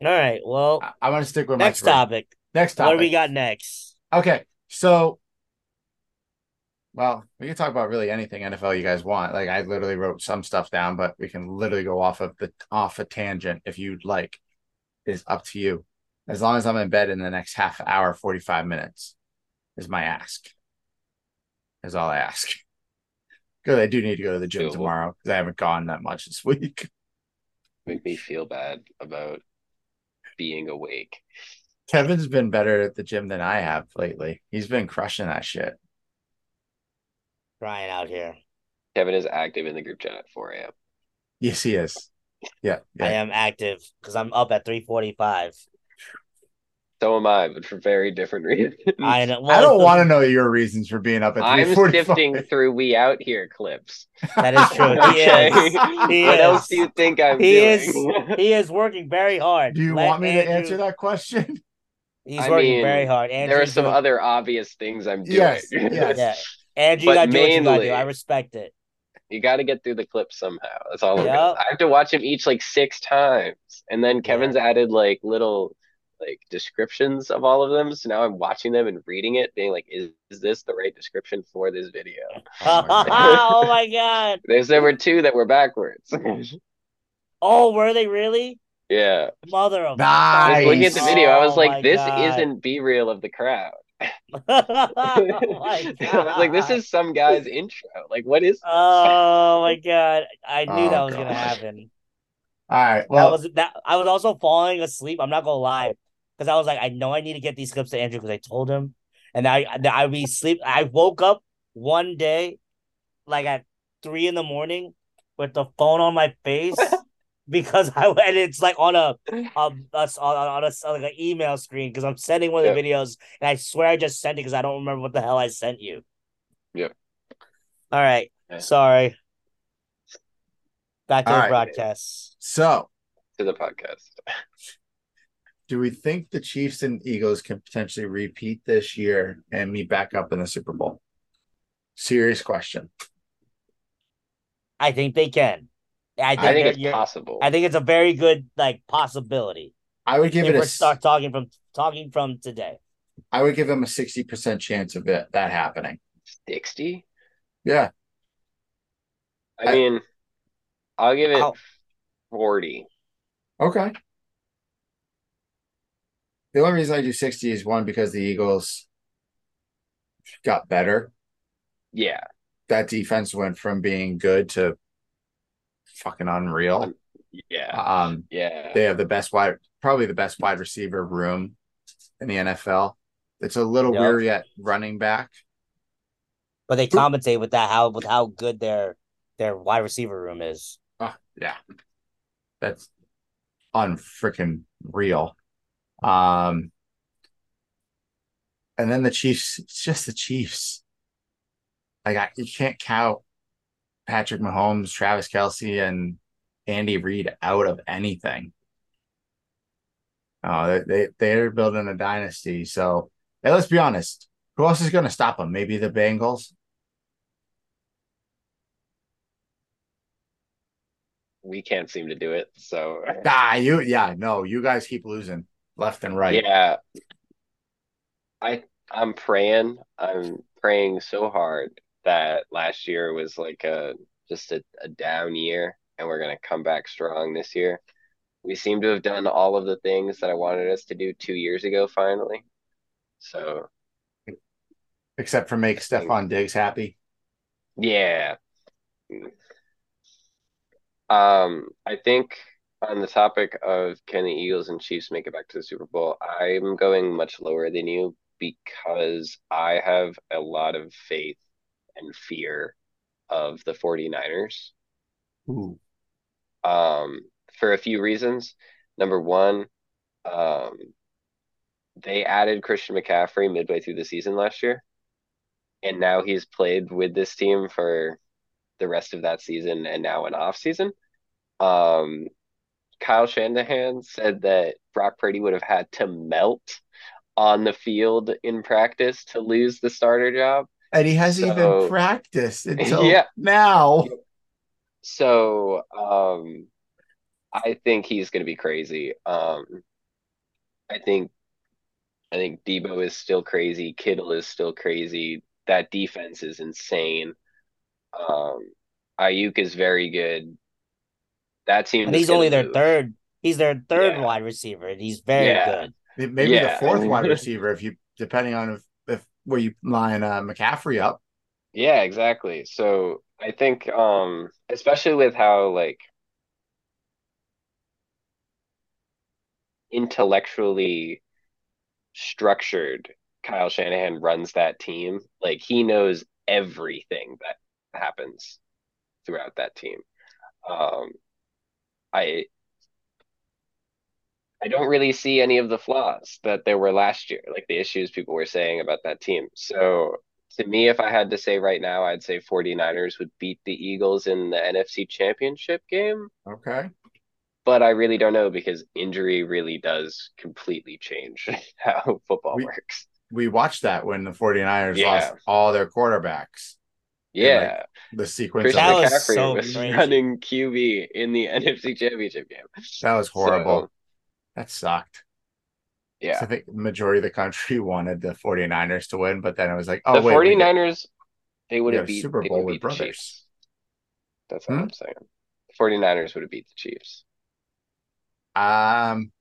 All right, well, I, I'm gonna stick with next my three. topic. Next topic. What do we got next? Okay, so, well, we can talk about really anything NFL you guys want. Like I literally wrote some stuff down, but we can literally go off of the off a tangent if you'd like. Is up to you. As long as I'm in bed in the next half hour, forty five minutes, is my ask. Is all I ask. Good. I do need to go to the gym Doable. tomorrow because I haven't gone that much this week. Make me feel bad about being awake. Kevin's been better at the gym than I have lately. He's been crushing that shit. Crying out here. Kevin is active in the group chat at 4 a.m. Yes, he is. Yeah, yeah. I am active because I'm up at 345. So am I, but for very different reasons. I know. I don't want to know your reasons for being up at I'm 345. sifting through we out here clips. That is true. He Okay. is. He what is. else do you think I'm He doing? He is working very hard. Do you Let want me to answer that question? He's I working mean, very hard. Andrew, there are some doing- other obvious things I'm doing. Yes, yes. Yeah. Andrew, But you gotta do what you gotta do. mainly- I respect it. You got to get through the clips somehow. That's all. I'm Yep. gonna- I have to watch them each like six times, and then Kevin's added like little like descriptions of all of them. So now I'm watching them and reading it, being like, "Is, is this the right description for this video?" Oh my God. oh my god. There's there were two that were backwards. Mm-hmm. Oh, were they really? yeah, Mother of I was Nice. looking at the video. I was Oh like, "This God. isn't B real of the crowd." oh my I like, "This is some guy's intro. Like, what is?" Oh my god. I knew Oh, that was gonna happen. All right. that Well, was that I was also falling asleep. I'm not gonna lie. Because I was like, I know I need to get these clips to Andrew because I told him. And I I be sleep. I woke up one day, like at three in the morning, with the phone on my face because I and it's like on a a, a on, on a like an email screen because I'm sending one of the videos and I swear I just sent it because I don't remember what the hell I sent you. Yep. All right. Yeah. Sorry. Back to All the right. broadcast. so to the podcast. do we think the Chiefs and Eagles can potentially repeat this year and meet back up in the Super Bowl? Serious question. I think they can. I think, I think it's possible. I think it's a very good like possibility. I would give if it a we s- start talking from talking from today. I would give them a 60% chance of it that happening. Sixty. Yeah. I I- mean, I'll give it I'll- forty. Okay. The only reason I do 60 is one because the Eagles got better. Yeah, That defense went from being good to fucking unreal. yeah, Um, yeah. they have the best wide, probably the best wide receiver room in the NFL. It's a little Yep. weary at running back. But they compensate with that how with how good their their wide receiver room is. Oh, yeah. That's unfreaking real. Um, and then the Chiefs, it's just the Chiefs. Like, I, you can't count Patrick Mahomes, Travis Kelce, and Andy Reid out of anything. Oh, they, they they're building a dynasty. So, hey, let's be honest. Who else is going to stop them? Maybe the Bengals. We can't seem to do it. So Ah, you, yeah, no, you guys keep losing left and right. yeah, I I'm praying. I'm praying so hard that last year was like a just a, a down year, and we're gonna come back strong this year. We seem to have done all of the things that I wanted us to do two years ago, finally. So except for make Stefon Diggs happy. Yeah. Um, I think on the topic of can the Eagles and Chiefs make it back to the Super Bowl, I'm going much lower than you because I have a lot of faith and fear of the 49ers. Ooh. Um, for a few reasons. Number one, um, they added Christian McCaffrey midway through the season last year, and now he's played with this team for the rest of that season and now an off season. Um, Kyle Shanahan said that Brock Purdy would have had to melt on the field in practice to lose the starter job. And he hasn't So- even practiced until Yeah. now. So, um, I think he's going to be crazy. Um, I think, I think Deebo is still crazy. Kittle is still crazy. That defense is insane. Um, Aiyuk is very good. That team and he's only their move. third. He's their third Yeah. wide receiver, and he's very Yeah. good. Maybe Yeah. the fourth wide receiver, if you depending on if, if where you line uh, McCaffrey up. Yeah, exactly. So I think, um, especially with how like intellectually structured Kyle Shanahan runs that team, like he knows everything that happens throughout that team. Um, I I don't really see any of the flaws that there were last year, like the issues people were saying about that team. So to me, if I had to say right now, I'd say 49ers would beat the Eagles in the NFC Championship game, Okay. but I really don't know because injury really does completely change how football We- works. We watched that when the 49ers Yeah. lost all their quarterbacks. Yeah, The sequence Christian of That was McCaffrey so was crazy. running QB in the NFC Championship game. that was horrible. So, that sucked. yeah. So I think majority of the country wanted the 49ers to win, but then it was like, oh the wait, we get- 49ers, they would have have beat Super Bowl with brothers. Chiefs. That's all Hmm? I'm saying. The 49ers would have beat the Chiefs. um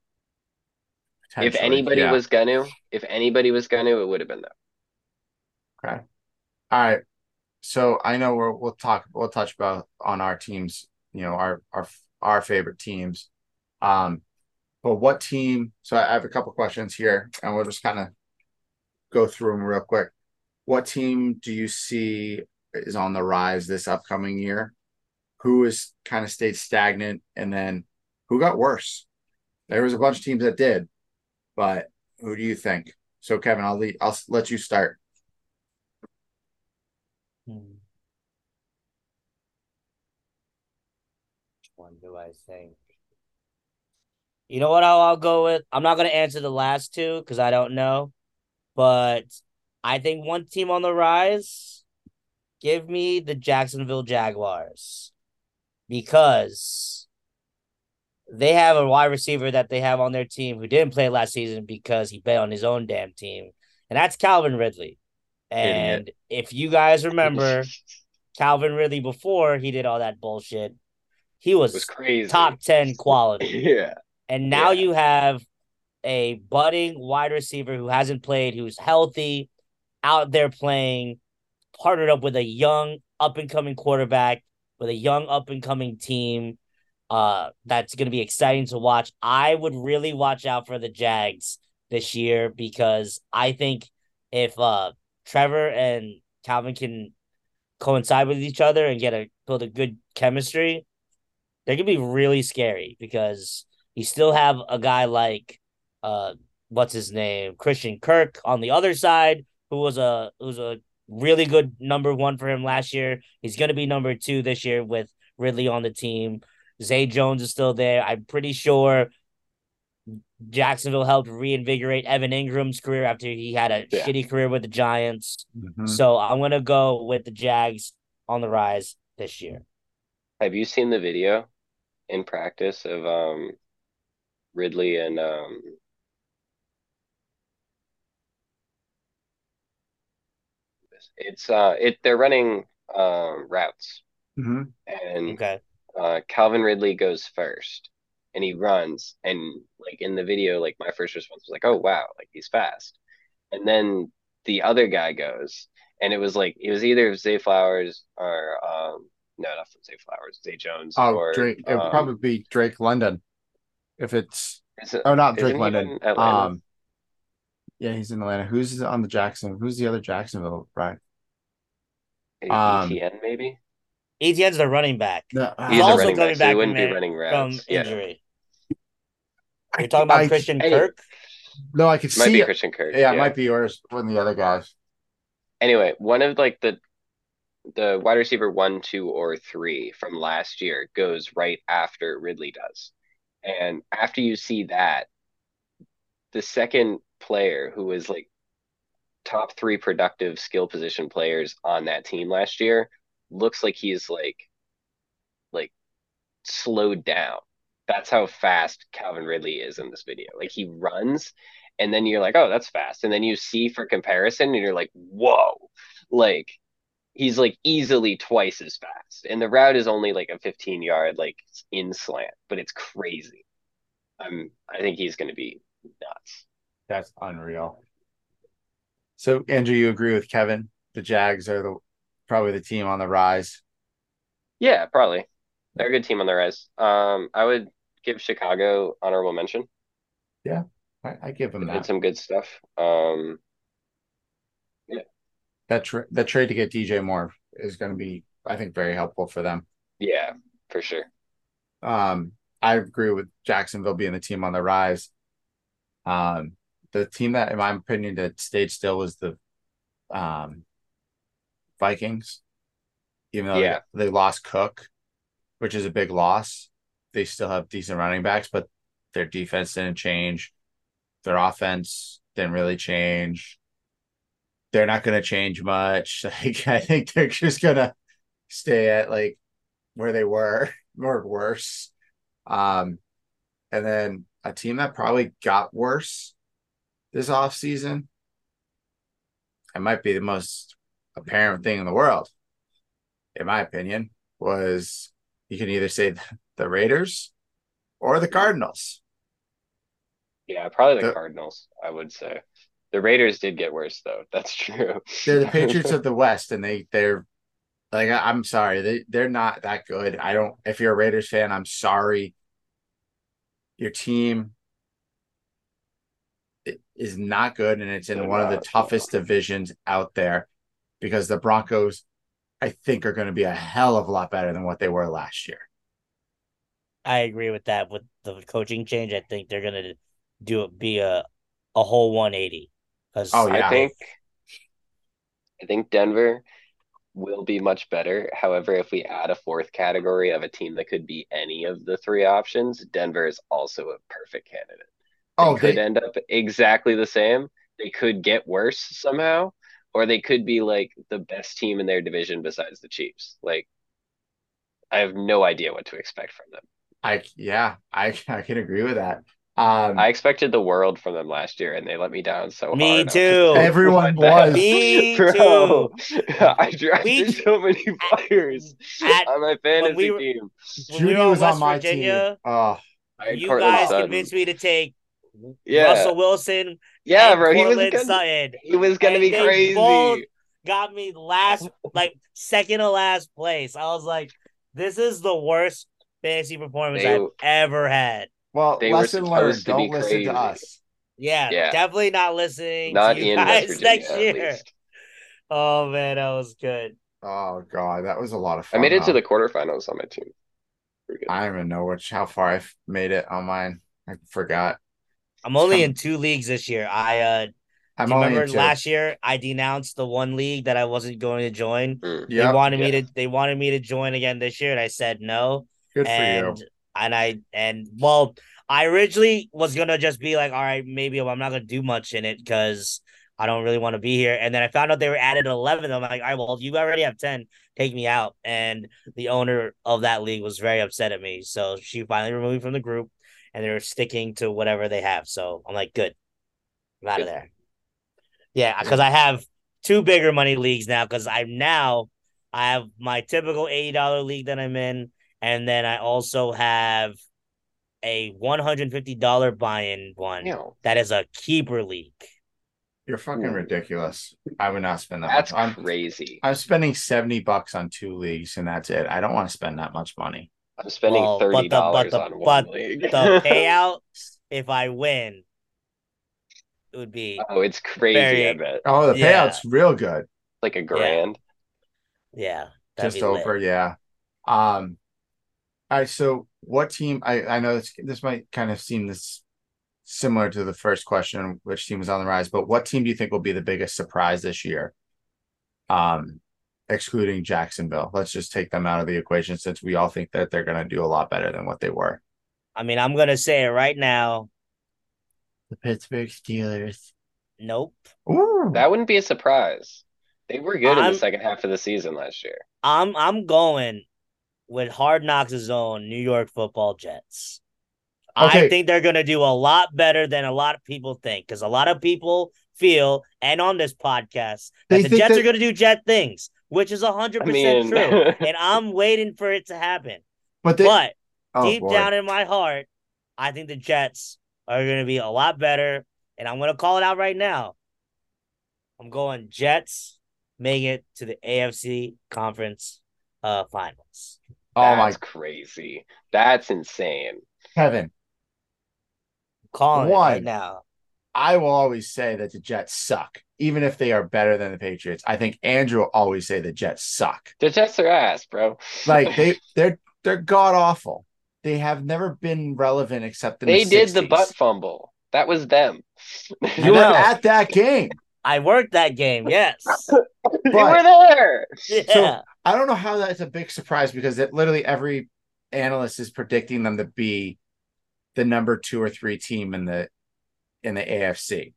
If anybody yeah. was gonna, if anybody was gonna, it would have been them. Okay. All right. So I know we're, we'll talk, we'll touch about on our teams, you know, our, our, our favorite teams. Um, but what team, so I have a couple questions here and we'll just kind of go through them real quick. What team do you see is on the rise this upcoming year? Who has kind of stayed stagnant and then who got worse? There was a bunch of teams that did, but who do you think? So Kevin, I'll I'll let you start. Hmm. One do I think? You know what? I'll, I'll go with. I'm not going to answer the last two because I don't know, but I think one team on the rise. Give me the Jacksonville Jaguars because they have a wide receiver that they have on their team who didn't play last season because he bet on his own damn team, and that's Calvin Ridley. And if you guys remember, Calvin Ridley before he did all that bullshit, he was, was crazy. top 10 quality. Yeah. And now Yeah. you have a budding wide receiver who hasn't played, who's healthy, out there playing, partnered up with a young up and coming quarterback, with a young up and coming team. Uh, that's going to be exciting to watch. I would really watch out for the Jags this year because I think if uh Trevor and Calvin can coincide with each other and get a build a good chemistry, they're gonna be really scary because you still have a guy like uh what's his name Christian Kirk on the other side who was a who's a really good number one for him last year. He's gonna be number two this year with Ridley on the team. Zay Jones is still there. I'm pretty sure Jacksonville helped reinvigorate Evan Engram's career after he had a Yeah. shitty career with the Giants. Mhm. So I'm gonna go with the Jags on the rise this year. Have you seen the video in practice of um Ridley and um it's uh it they're running um routes Mhm. and Okay. uh Calvin Ridley goes first and he runs and like in the video like my first response was like oh wow like he's fast and then the other guy goes and it was like it was either Zay Flowers or um no not from Zay Flowers Zay Jones Oh, or Drake. It would um, probably be Drake London. If it's is it- oh, not Drake London. Um, Yeah, he's in Atlanta. Who's on the Jackson? Who's the other Jacksonville right? Maybe Um, ETN maybe. ETN's the running back No, He's also a running coming back, so he wouldn't from be it- running from routes. Yeah, injury. You're talking about I- Christian Hey, Kirk. No, I could might see. be. Christian Kirk. Yeah, it might be yours. One of the other guys. Anyway, one of like the the wide receiver one, two, or three from last year goes right after Ridley does. And after you see that, the second player who was like top three productive skill position players on that team last year looks like he's like like slowed down. That's how fast Calvin Ridley is in this video. Like he runs and then you're like, oh, that's fast. And then you see for comparison and you're like, whoa, like he's like easily twice as fast. And the route is only like a 15 yard, like in slant, but it's crazy. I'm, I think he's going to be nuts. That's unreal. So, Andrew, you agree with Kevin? The Jags are the probably the team on the rise. Yeah, probably. They're a good team on the rise. Um, I would give Chicago honorable mention. I, I give them They did some good stuff. Um, yeah. That tra- that trade to get DJ Moore is going to be, I think, very helpful for them. yeah, for sure. Um, I agree with Jacksonville being the team on the rise. Um, the team that, in my opinion, that stayed still was the um Vikings. Even though Yeah. they, they lost Cook, which is a big loss, they still have decent running backs, but their defense didn't change. Their offense didn't really change. They're not going to change much. Like I think they're just going to stay at like where they were or worse. Um, and then a team that probably got worse this offseason. It might be the most apparent thing in the world, in my opinion, was you can either say the Raiders or the Cardinals. Yeah, probably the The- Cardinals, I would say. The Raiders did get worse though. That's true. They're the Patriots of the West, and they they're like I'm sorry, they they're not that good. I don't. If you're a Raiders fan, I'm sorry. Your team is not good, and it's in one of the toughest divisions out there because the Broncos, I think, are going to be a hell of a lot better than what they were last year. I agree with that. With the coaching change, I think they're gonna do it be a a whole 180. Because Oh, yeah. I think I think Denver will be much better. However, if we add a fourth category of a team that could be any of the three options, Denver is also a perfect candidate. Oh, they Oh, could they, end up exactly the same. They could get worse somehow, or they could be like the best team in their division besides the Chiefs. Like, I have no idea what to expect from them. I yeah, I I can agree with that. Um, I expected the world from them last year, and they let me down so Me hard. I was too. Everyone was. Me Bro, I We drafted so many players at- on my fantasy we were- team. when Judy we was West on my Virginia, team. Oh, I you Courtland guys Sutton. convinced me to take Yeah, Russell Wilson yeah, and bro. He was gonna, Sutton. he was gonna And be they crazy. both got me last, like second to last place. I was like, this is the worst fantasy performance They- I've ever had. well, They lesson learned. Don't be listen crazy. to us. Yeah, Yeah. definitely not listening Not to you in West guys Virginia, next year. Oh man, that was good. Oh god, that was a lot of fun. I made it to the quarterfinals on my team. Good. I don't even know which how far I've made it on mine. I forgot. I'm only in two leagues this year. I uh I'm do you only remember last year I denounced the one league that I wasn't going to join. Mm. They Yep, wanted me to they wanted me to join again this year and I said no. good for and you. and I and well, I originally was gonna just be like, all right, maybe I'm not gonna do much in it because I don't really want to be here. And then I found out they were added eleven. I'm like, all right, well, you already have ten. Take me out. And the owner of that league was very upset at me, so she finally removed me from the group, and they're sticking to whatever they have. So I'm like, good, I'm out of there. Yeah, because I have two bigger money leagues now. Because I'm now I have my typical eighty dollar league that I'm in, and then I also have a one hundred fifty dollar buy-in one Yeah. that is a keeper league. You're fucking Ooh. ridiculous. I would not spend that That's much. I'm, crazy. I'm spending 70 bucks on two leagues and that's it. I don't want to spend that much money. I'm spending Well, but the- thirty dollars but the- on one league. The payout if I win it would be Oh, it's crazy, I bet. Oh, the Yeah. payout's real good. Like a grand. yeah. that'd Just be lit. over, yeah. Um all right, so what team I, I know this this might kind of seem this similar to the first question, which team is on the rise, but what team do you think will be the biggest surprise this year? Um excluding Jacksonville. Let's just take them out of the equation since we all think that they're gonna do a lot better than what they were. I mean, I'm gonna say it right now. The Pittsburgh Steelers. Nope. Ooh. That wouldn't be a surprise. They were good in I'm- the second half of the season last year. I'm I'm going with Hard Knocks' own New York Football Jets. Okay. I think they're gonna do a lot better than a lot of people think, because a lot of people feel, and on this podcast, that They the Jets that- are gonna do Jet things, which is hundred I percent mean, true, and I'm waiting for it to happen. but they but oh, deep boy. down in my heart, I think the Jets are going to be a lot better. And I'm going to call it out right now. I'm going Jets make it to the AFC conference uh finals. oh my That's crazy. That's insane. Kevin. I'm calling it One. right now. I will always say that the Jets suck, even if they are better than the Patriots. I think Andrew will always say the Jets suck. The Jets are ass, bro. Like they they're they're god awful. They have never been relevant except in they the did the butt fumble. That was them. You were at that game. I worked that game. Yes. they But- were there. yeah. I don't know how that's a big surprise because it literally every analyst is predicting them to be the number two or three team in the in the AFC.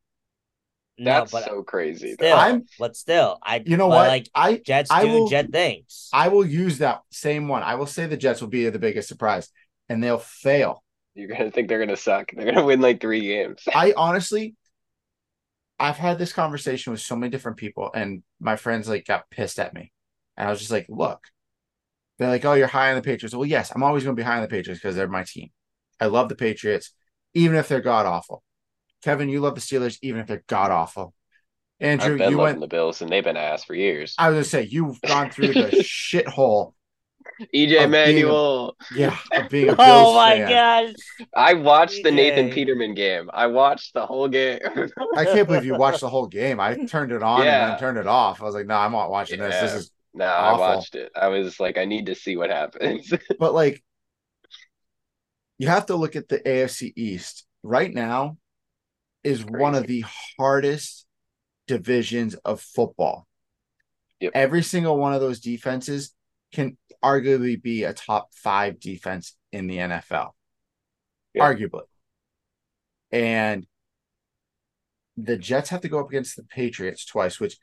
No, That's but so crazy. still, I'm- but still, I You know what? Like I Jets I do will- Jet things. I will use that same one. I will say the Jets will be the biggest surprise, and they'll fail. You're gonna think they're gonna suck. They're gonna win like three games. I honestly, I've had this conversation with so many different people, and my friends like got pissed at me, and I was just like, "Look," they're like, "Oh, you're high on the Patriots." Well, yes, I'm always going to be high on the Patriots because they're my team. I love the Patriots, even if they're god awful. Kevin, you love the Steelers, even if they're god awful. Andrew, I've been you loving went. the Bills, and they've been ass for years. I was gonna say you've gone through the shithole, EJ of a- Manuel. yeah, of being a Bills oh my fan. gosh. I watched the Nathan Peterman game. I watched the whole game. I can't believe you watched the whole game. I turned it on and then turned it off. I was like, no, I'm not watching this. This is no, I watched it. I was like, I need to see what happens. but like you have to look at the AFC East right now is one of the hardest divisions of football. Yep. Every single one of those defenses can arguably be a top 5 defense in the NFL. Yeah. Arguably. And the Jets have to go up against the Patriots twice, which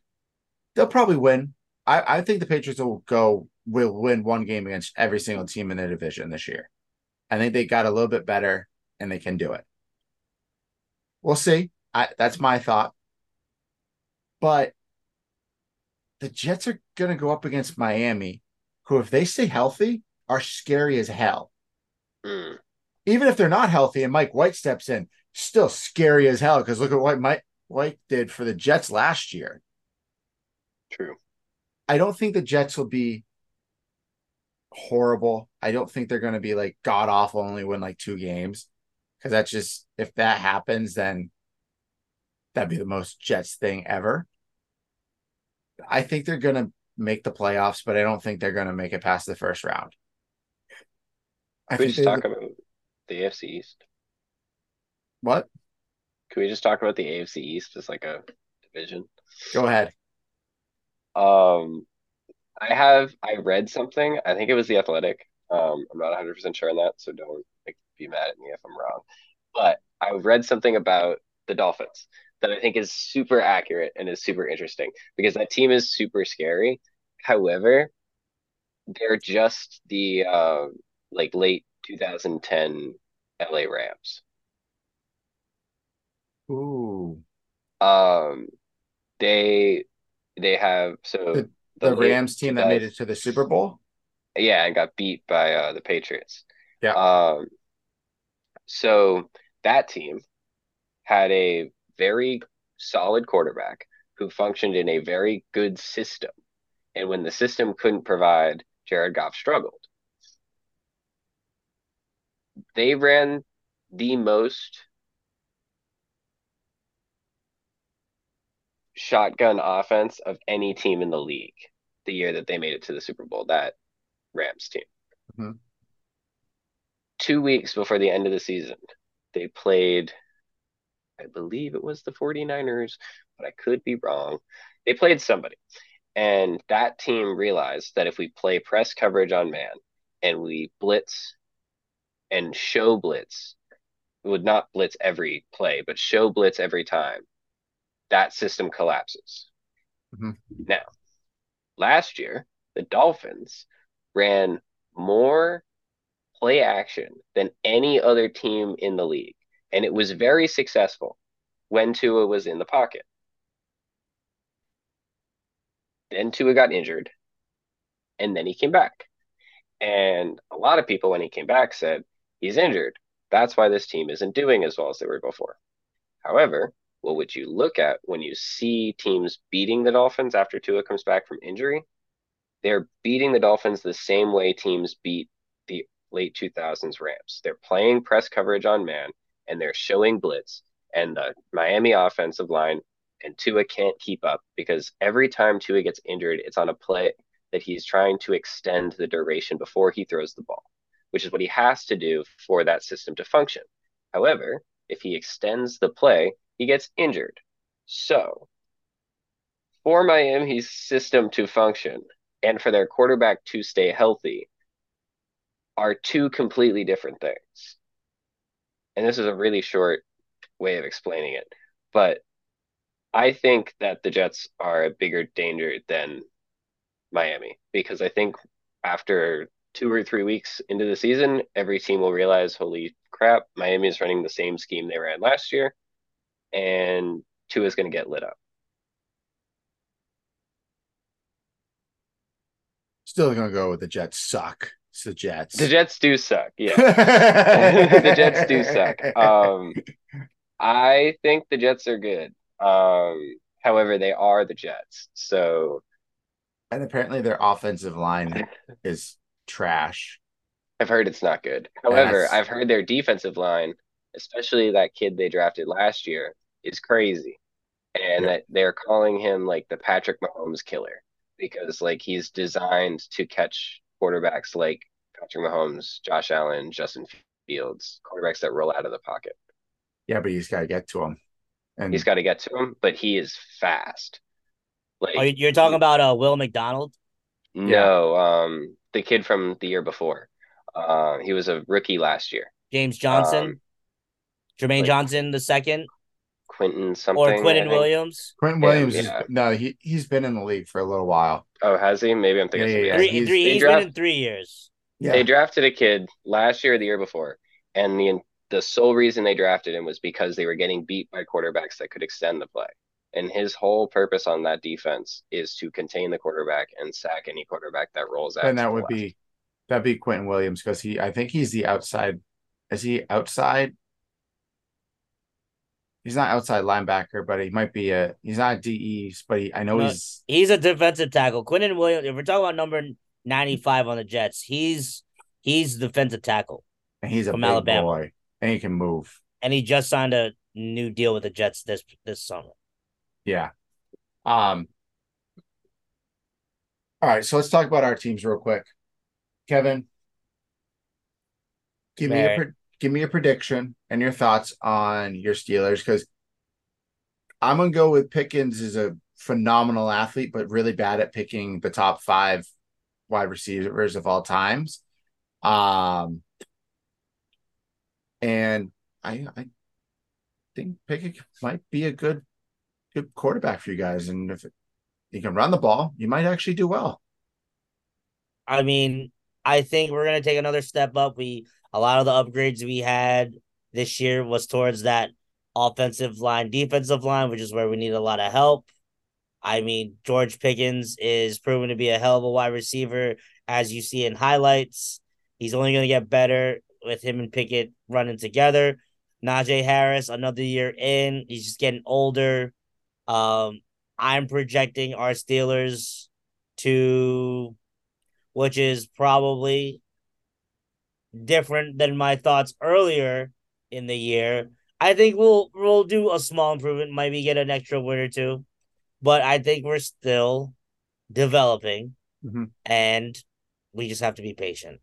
they'll probably win. I, I think the Patriots will go will win one game against every single team in their division this year. I think they got a little bit better and they can do it. We'll see. I, that's my thought. But the Jets are going to go up against Miami, who, if they stay healthy, are scary as hell. Mm. Even if they're not healthy and Mike White steps in, still scary as hell. Because look at what Mike White did for the Jets last year. True. I don't think the Jets will be horrible. I don't think they're going to be like god awful, only win like two games. Because that's just, if that happens, then that'd be the most Jets thing ever. I think they're going to make the playoffs, but I don't think they're going to make it past the first round. I Can we just talk about the AFC East? what? Can we just talk about the AFC East as like a division? Go ahead. Um, I have I read something. I think it was the Athletic. Um, I'm not 100 percent sure on that, so don't be mad at me if I'm wrong. But I've read something about the Dolphins that I think is super accurate and is super interesting because that team is super scary. However, they're just the uh, like late 2010 LA Rams. Ooh. Um, they they have so The- The, late Rams team that made it to the Super Bowl? yeah, and got beat by uh, the Patriots. Yeah. Um, so that team had a very solid quarterback who functioned in a very good system. And when the system couldn't provide, Jared Goff struggled. They ran the most shotgun offense of any team in the league the year that they made it to the Super Bowl, that Rams team. Mhm. Two weeks before the end of the season, they played, I believe it was the 49ers, but I could be wrong. They played somebody. And that team realized that if we play press coverage on man and we blitz and show blitz, would not blitz every play, but show blitz every time, that system collapses. Mhm. Now, last year, the Dolphins ran more play action than any other team in the league, and it was very successful when Tua was in the pocket. Then Tua got injured, and then he came back. And a lot of people, when he came back, said he's injured. That's why this team isn't doing as well as they were before. However, what would you look at when you see teams beating the Dolphins after Tua comes back from injury? They're beating the Dolphins the same way teams beat late 2000s Rams. They're playing press coverage on man and they're showing blitz, and the Miami offensive line and Tua can't keep up because every time Tua gets injured, it's on a play that he's trying to extend the duration before he throws the ball, which is what he has to do for that system to function. However, if he extends the play, he gets injured. So, for Miami's system to function and for their quarterback to stay healthy are two completely different things. And this is a really short way of explaining it. But I think that the Jets are a bigger danger than Miami because I think after Tua or three weeks into the season, every team will realize, holy crap, Miami is running the same scheme they ran last year, and two is going to get lit up. Still gonna go with the Jets suck. It's the Jets. The Jets do suck. Yeah. the Jets do suck. Um, I think the Jets are good. Um, however, they are the Jets. So and apparently their offensive line is trash. I've heard it's not good. However. I've heard their defensive line, especially that kid they drafted last year, is crazy. And Yeah. that they're calling him like the Patrick Mahomes killer because like he's designed to catch quarterbacks like Patrick Mahomes, Josh Allen, Justin Fields, quarterbacks that roll out of the pocket. Yeah, but he's gotta get to him. And He's got to get to him, but he is fast. Like Oh, you're talking about uh Will McDonald? no, um, the kid from the year before. Uh, he was a rookie last year. James Johnson, Um, Jermaine like- Johnson the second, Quentin something. or I Quinton think. Williams. Quentin Yeah, Williams is yeah. no, he he's been in the league for a little while. Oh, has he? Maybe I'm thinking. Yeah, of yeah, else. Three, he's- three, he's draft- been in three years. Yeah. They drafted a kid last year or the year before, and the the sole reason they drafted him was because they were getting beat by quarterbacks that could extend the play. And his whole purpose on that defense is to contain the quarterback and sack any quarterback that rolls out. and that would left. be that'd be Quentin Williams because he I think he's the outside is he outside? He's not outside linebacker, but he might be a he's not a DE, but he, I know No, he's He's a defensive tackle. Quinnen Williams. If we're talking about number ninety five on the Jets, he's he's defensive tackle, And he's a from big Alabama. boy and he can move. and he just signed a new deal with the Jets this this summer. Yeah. Um. All right, so let's talk about our teams real quick. Kevin, give me a give me a prediction and your thoughts on your Steelers because I'm gonna go with Pickens is a phenomenal athlete, but really bad at picking the top five wide receivers of all times. Um, and I I think Pickett might be a good good quarterback for you guys, and if you can run the ball, you might actually do well. I mean, I think we're gonna take another step up. We a lot of the upgrades we had this year was towards that offensive line, defensive line, which is where we need a lot of help. I mean, George Pickens is proven to be a hell of a wide receiver, as you see in highlights. He's only going to get better with him and Pickett running together. Najee Harris, another year in, he's just getting older. Um, I'm projecting our Steelers to, which is probably different than my thoughts earlier in the year. I think we'll we'll do a small improvement, maybe get an extra win or two. but I think we're still developing, Mhm. and we just have to be patient.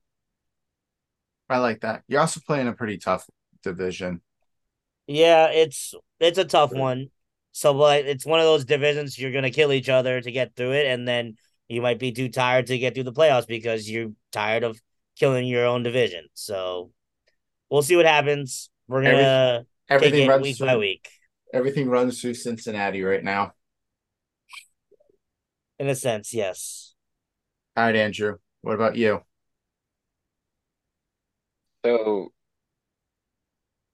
I like that. You're also playing a pretty tough division. Yeah, it's it's a tough one. So, but it's one of those divisions you're gonna kill each other to get through it, and then you might be too tired to get through the playoffs because you're tired of killing your own division. So, we'll see what happens. We're gonna take Everything it runs week through, by week, Everything runs through Cincinnati right now. in a sense. Yes. All right, Andrew. What about you? So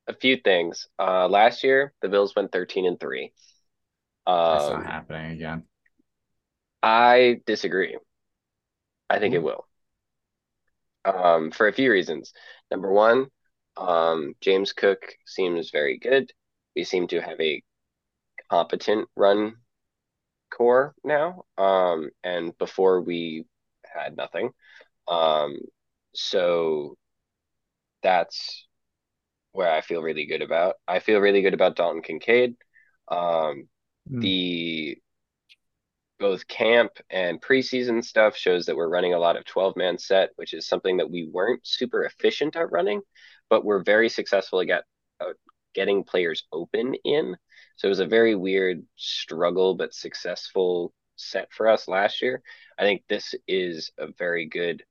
a few things. Uh, last year the Bills went 13 and 3. That's Um, not happening again. I disagree. I think it Hmm. will. Um, for a few reasons. Number one, um, James Cook seems very good. We seem to have a competent run core now. Um, and before we had nothing. Um, so that's where I feel really good about. I feel really good about Dalton Kincaid. Um, Hmm. the both camp and preseason stuff shows that we're running a lot of 12 man set, which is something that we weren't super efficient at running, but we're very successful at get, uh, getting players open in. So it was a very weird struggle, but successful set for us last year. I think this is a very good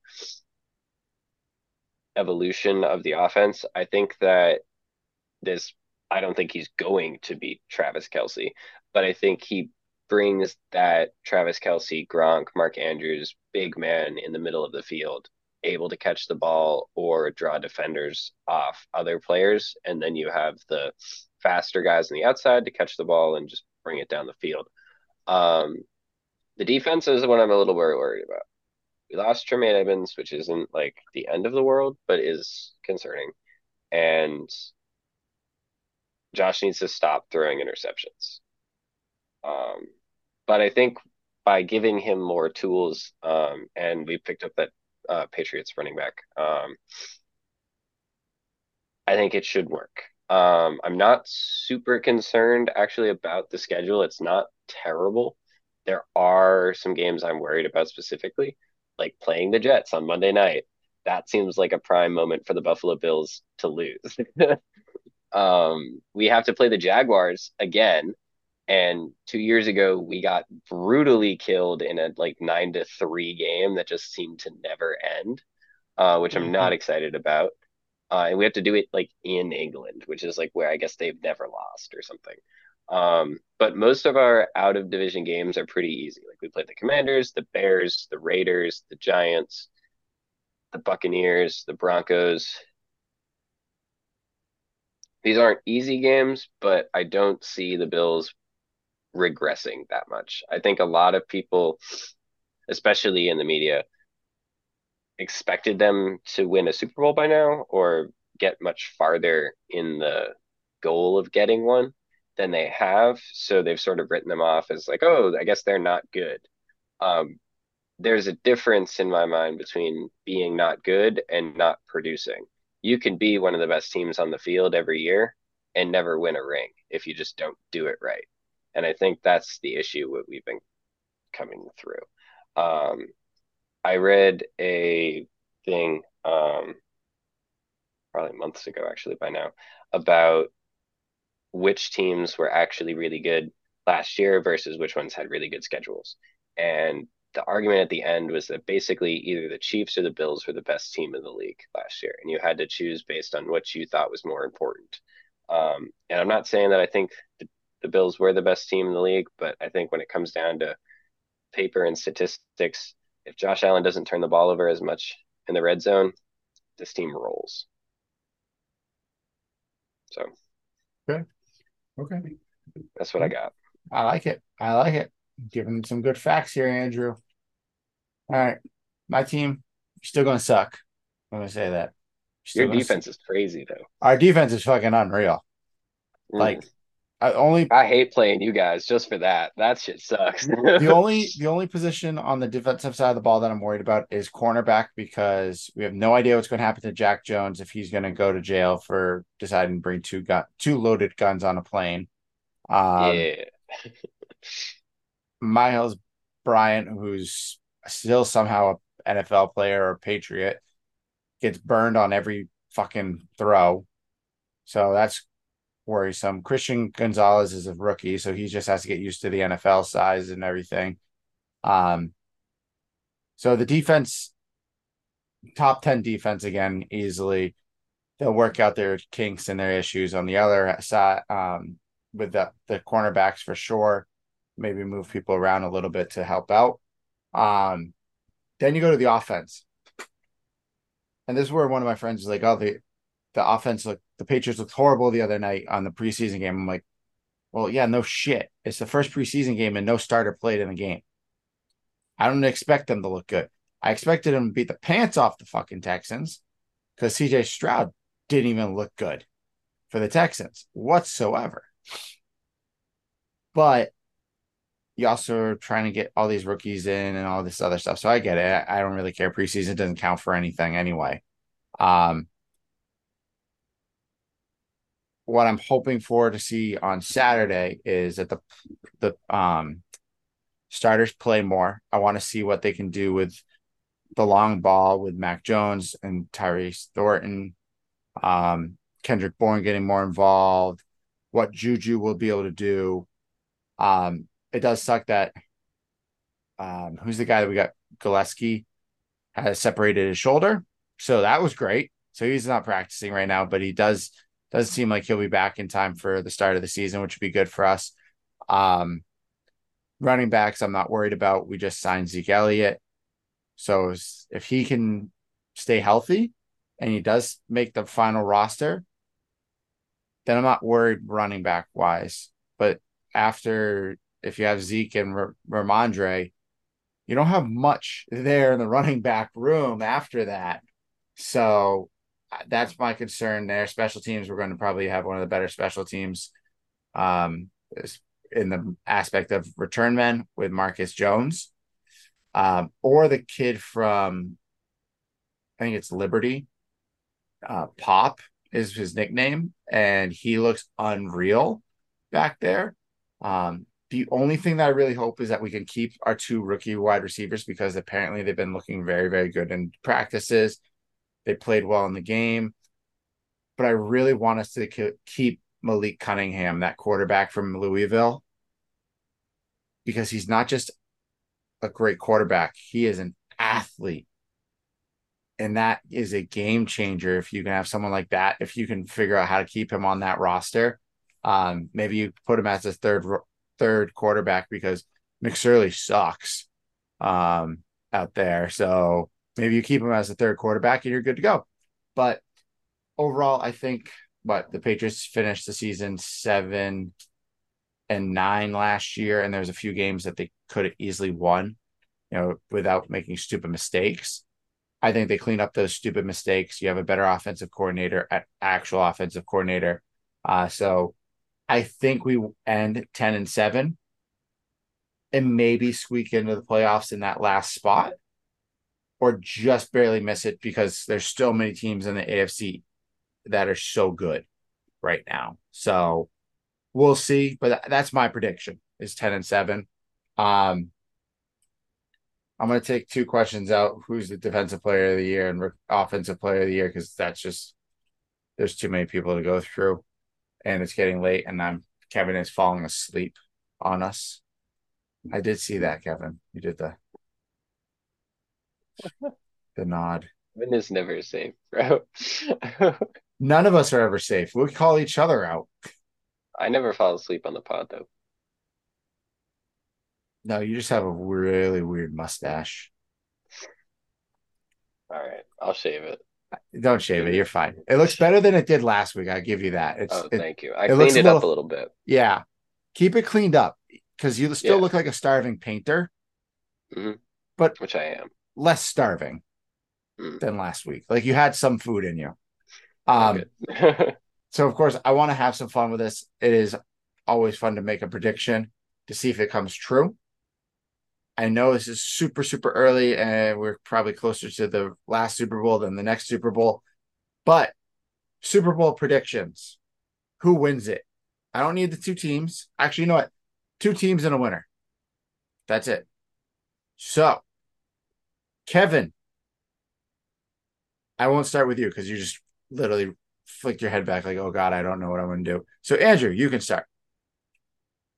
evolution of the offense. I think that this, I don't think he's going to beat Travis Kelce, but I think he brings that Travis Kelce, Gronk, Mark Andrews, big man in the middle of the field, able to catch the ball or draw defenders off other players. And then you have the faster guys on the outside to catch the ball and just bring it down the field. Um, the defense is what I'm a little worried worried about. We lost Tremaine Edmunds, which isn't like the end of the world, but is concerning. And Josh needs to stop throwing interceptions. Um, but I think by giving him more tools, um, and we picked up that uh, Patriots running back, um, I think it should work. Um, I'm not super concerned actually about the schedule. It's not terrible. There are some games I'm worried about specifically, like playing the Jets on Monday night. That seems like a prime moment for the Buffalo Bills to lose. um, we have to play the Jaguars again. And two years ago, we got brutally killed in a like nine to three game that just seemed to never end, uh, which I'm not excited about. Uh, and we have to do it like in England, which is like where I guess they've never lost or something. Um, but most of our out of division games are pretty easy. Like we played the Commanders, the Bears, the Raiders, the Giants, the Buccaneers, the Broncos. These aren't easy games, but I don't see the Bills regressing that much. I think a lot of people, especially in the media, expected them to win a Super Bowl by now or get much farther in the goal of getting one than they have. So they've sort of written them off as like, oh, I guess they're not good. Um, there's a difference in my mind between being not good and not producing. You can be one of the best teams on the field every year and never win a ring if you just don't do it right. And I think that's the issue what we've been coming through. Um, I read a thing um, probably months ago, actually, by now, about which teams were actually really good last year versus which ones had really good schedules. And the argument at the end was that basically either the Chiefs or the Bills were the best team in the league last year, and you had to choose based on what you thought was more important. Um, and I'm not saying that I think the, the Bills were the best team in the league, but I think when it comes down to paper and statistics, if Josh Allen doesn't turn the ball over as much in the red zone, this team rolls. So Okay. Okay, that's what I got. I like it. I like it. Giving some good facts here, Andrew. All right. My team, still gonna suck. I'm gonna say that. Still Your defense is crazy though. Our defense is fucking unreal. Mm. Like I only I hate playing you guys just for that. That shit sucks. the only the only position on the defensive side of the ball that I'm worried about is cornerback because we have no idea what's going to happen to Jack Jones if he's going to go to jail for deciding to bring two gun two loaded guns on a plane. Um, yeah. Myles Bryant, who's still somehow an NFL player or Patriot, gets burned on every fucking throw. So that's worrisome. Christian Gonzalez is a rookie, so he just has to get used to the NFL size and everything. Um, so the defense, top 10 defense again, easily. They'll work out their kinks and their issues on the other side um, with the, the cornerbacks for sure. Maybe move people around a little bit to help out. Um, then you go to the offense. And this is where one of my friends is like, oh, the, the offense look the Patriots looked horrible the other night on the preseason game. I'm like, well, yeah, no shit. It's the first preseason game and no starter played in the game. I don't expect them to look good. I expected them to beat the pants off the fucking Texans because CJ Stroud didn't even look good for the Texans whatsoever. But you also are trying to get all these rookies in and all this other stuff. So I get it. I don't really care. Preseason doesn't count for anything anyway. Um, what I'm hoping for to see on Saturday is that the the um starters play more. I want to see what they can do with the long ball with Mac Jones and Tyrese Thornton, um, Kendrick Bourne getting more involved, what Juju will be able to do. Um, it does suck that um, who's the guy that we got? Gillespie has separated his shoulder. So that was great. So he's not practicing right now, but he does doesn't seem like he'll be back in time for the start of the season, which would be good for us. Um, running backs, I'm not worried about. We just signed Zeke Elliott. So if he can stay healthy and he does make the final roster, then I'm not worried running back wise. But after, if you have Zeke and R- Rhamondre, you don't have much there in the running back room after that. So that's my concern there. Special teams, we're going to probably have one of the better special teams um, in the aspect of return men with Marcus Jones um, or the kid from, I think it's Liberty. Uh, Pop is his nickname, and he looks unreal back there. Um, the only thing that I really hope is that we can keep our two rookie wide receivers because apparently they've been looking very, very good in practices they played well in the game. But I really want us to keep Malik Cunningham, that quarterback from Louisville, because he's not just a great quarterback, he is an athlete. And that is a game changer if you can have someone like that. If you can figure out how to keep him on that roster, um, maybe you put him as a third third quarterback because McSorley sucks um, out there. So maybe you keep him as a third quarterback and you're good to go. But overall, I think but the Patriots finished the season seven and nine last year, and there's a few games that they could have easily won, you know, without making stupid mistakes. I think they clean up those stupid mistakes. You have a better offensive coordinator, actual offensive coordinator. Uh, so I think we end 10 and 7 and maybe squeak into the playoffs in that last spot or just barely miss it because there's still many teams in the AFC that are so good right now. So we'll see, but that's my prediction is 10 and 7. Um I'm going to take two questions out. Who's the defensive player of the year and offensive player of the year cuz that's just there's too many people to go through and it's getting late and I'm Kevin is falling asleep on us. I did see that, Kevin. You did the the nod. Win is never safe, bro. None of us are ever safe. We call each other out. I never fall asleep on the pod though. No, you just have a really weird mustache. All right, I'll shave it. Don't shave it. You're fine. It looks better than it did last week. I give you that. It's, oh, it, thank you. I cleaned it little, up a little bit. Yeah, keep it cleaned up because you still yeah. look like a starving painter. Mm-hmm. But which I am less starving mm. than last week. Like you had some food in you. Um, so of course I want to have some fun with this. It is always fun to make a prediction to see if it comes true. I know this is super, super early, and we're probably closer to the last Super Bowl than the next Super Bowl. But Super Bowl predictions who wins it? I don't need the two teams. Actually, you know what? Two teams and a winner. That's it. So, Kevin, I won't start with you because you just literally flicked your head back like, oh God, I don't know what I'm going to do. So, Andrew, you can start.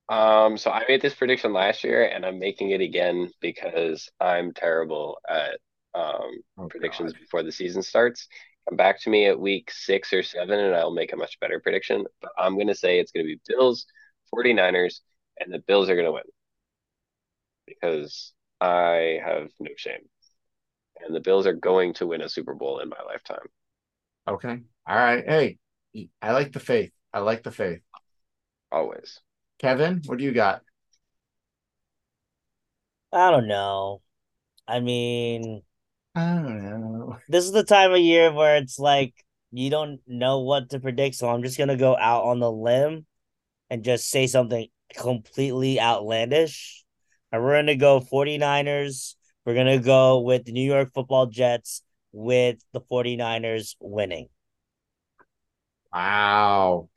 Um, so I made this prediction last year and I'm making it again because I'm terrible at um Oh, predictions God. before the season starts. Come back to me at week six or seven and I'll make a much better prediction. But I'm gonna say it's gonna be Bills, 49ers, and the Bills are gonna win. Because I have no shame. And the Bills are going to win a Super Bowl in my lifetime. Okay. All right. Hey, I like the faith. I like the faith. Always. Kevin, what do you got? I don't know. I mean, I don't know. this is the time of year where it's like you don't know what to predict, so I'm just gonna go out on the limb and just say something completely outlandish. And we're gonna go 49ers. We're gonna go with the New York football Jets with the 49ers winning. Wow.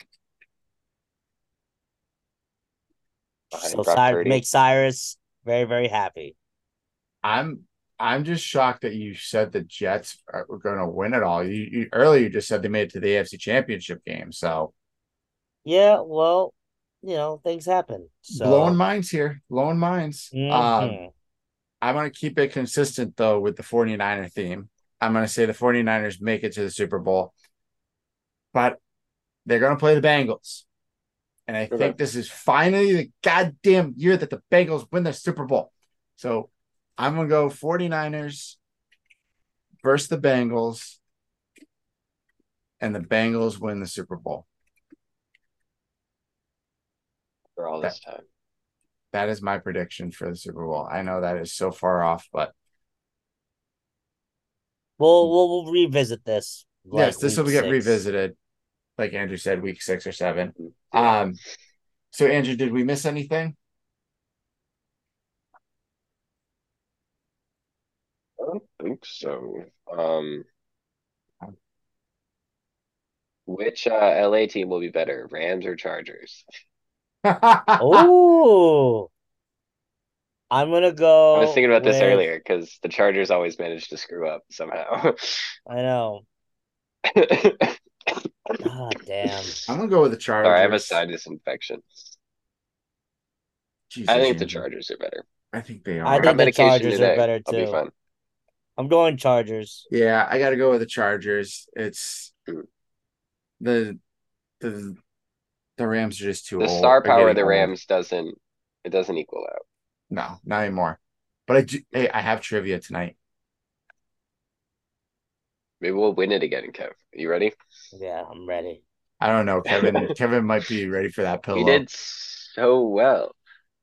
So Cyrus, make Cyrus very, very happy. I'm I'm just shocked that you said the Jets are, were going to win it all. You, you earlier you just said they made it to the AFC Championship game. So Yeah, well, you know, things happen. So blowing minds here, blowing minds. Um, Mhm. I'm going to keep it consistent though with the 49er theme. I'm going to say the 49ers make it to the Super Bowl, but they're going to play the Bengals. And I Okay. think this is finally the goddamn year that the Bengals win the Super Bowl. So I'm going to go 49ers versus the Bengals, and the Bengals win the Super Bowl. for all this time. That is my prediction for the Super Bowl. I know that is so far off, but we'll we'll, we'll revisit this. yes, this will get six. revisited. Like Andrew said, week six or seven. Yeah. Um, so Andrew, did we miss anything? I don't think so. Um, which uh, LA team will be better, Rams or Chargers? Oh, I'm gonna go. I was thinking about this earlier because the Chargers always manage to screw up somehow. I know. Ah, damn. I'm gonna go with the Chargers. Sorry, I have a sinus infection. Jesus, I think the Chargers are better. I think they are. I I got think the medication Chargers are today. better I'll be too. fine. I'm going Chargers. Yeah, I got to go with the Chargers. It's Mm. the the the Rams are just too The old. star power of getting the old. Rams doesn't it doesn't equal out. No, not anymore. But I do. Hey, I have trivia tonight. Maybe we'll win it again, Kev. You ready? Yeah, I'm ready. I don't know. Kevin Kevin might be ready for that pillow. We did so well.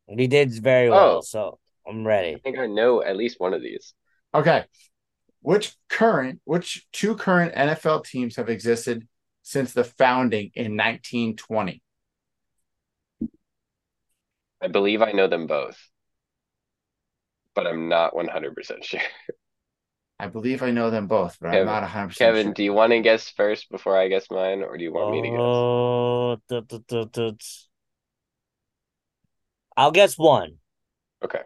He did very oh. well, Oh. so I'm ready. I think I know at least one of these. Okay. Which current, which two current NFL teams have existed since the founding in 1920? I believe I know them both, but I'm not 100% sure. I believe I know them both, but Kevin- I'm not 100% Kevin, sure. do you want to guess first before I guess mine, or do you want me to guess? Oh, duh, duh, duh, duh. I'll guess one. Okay.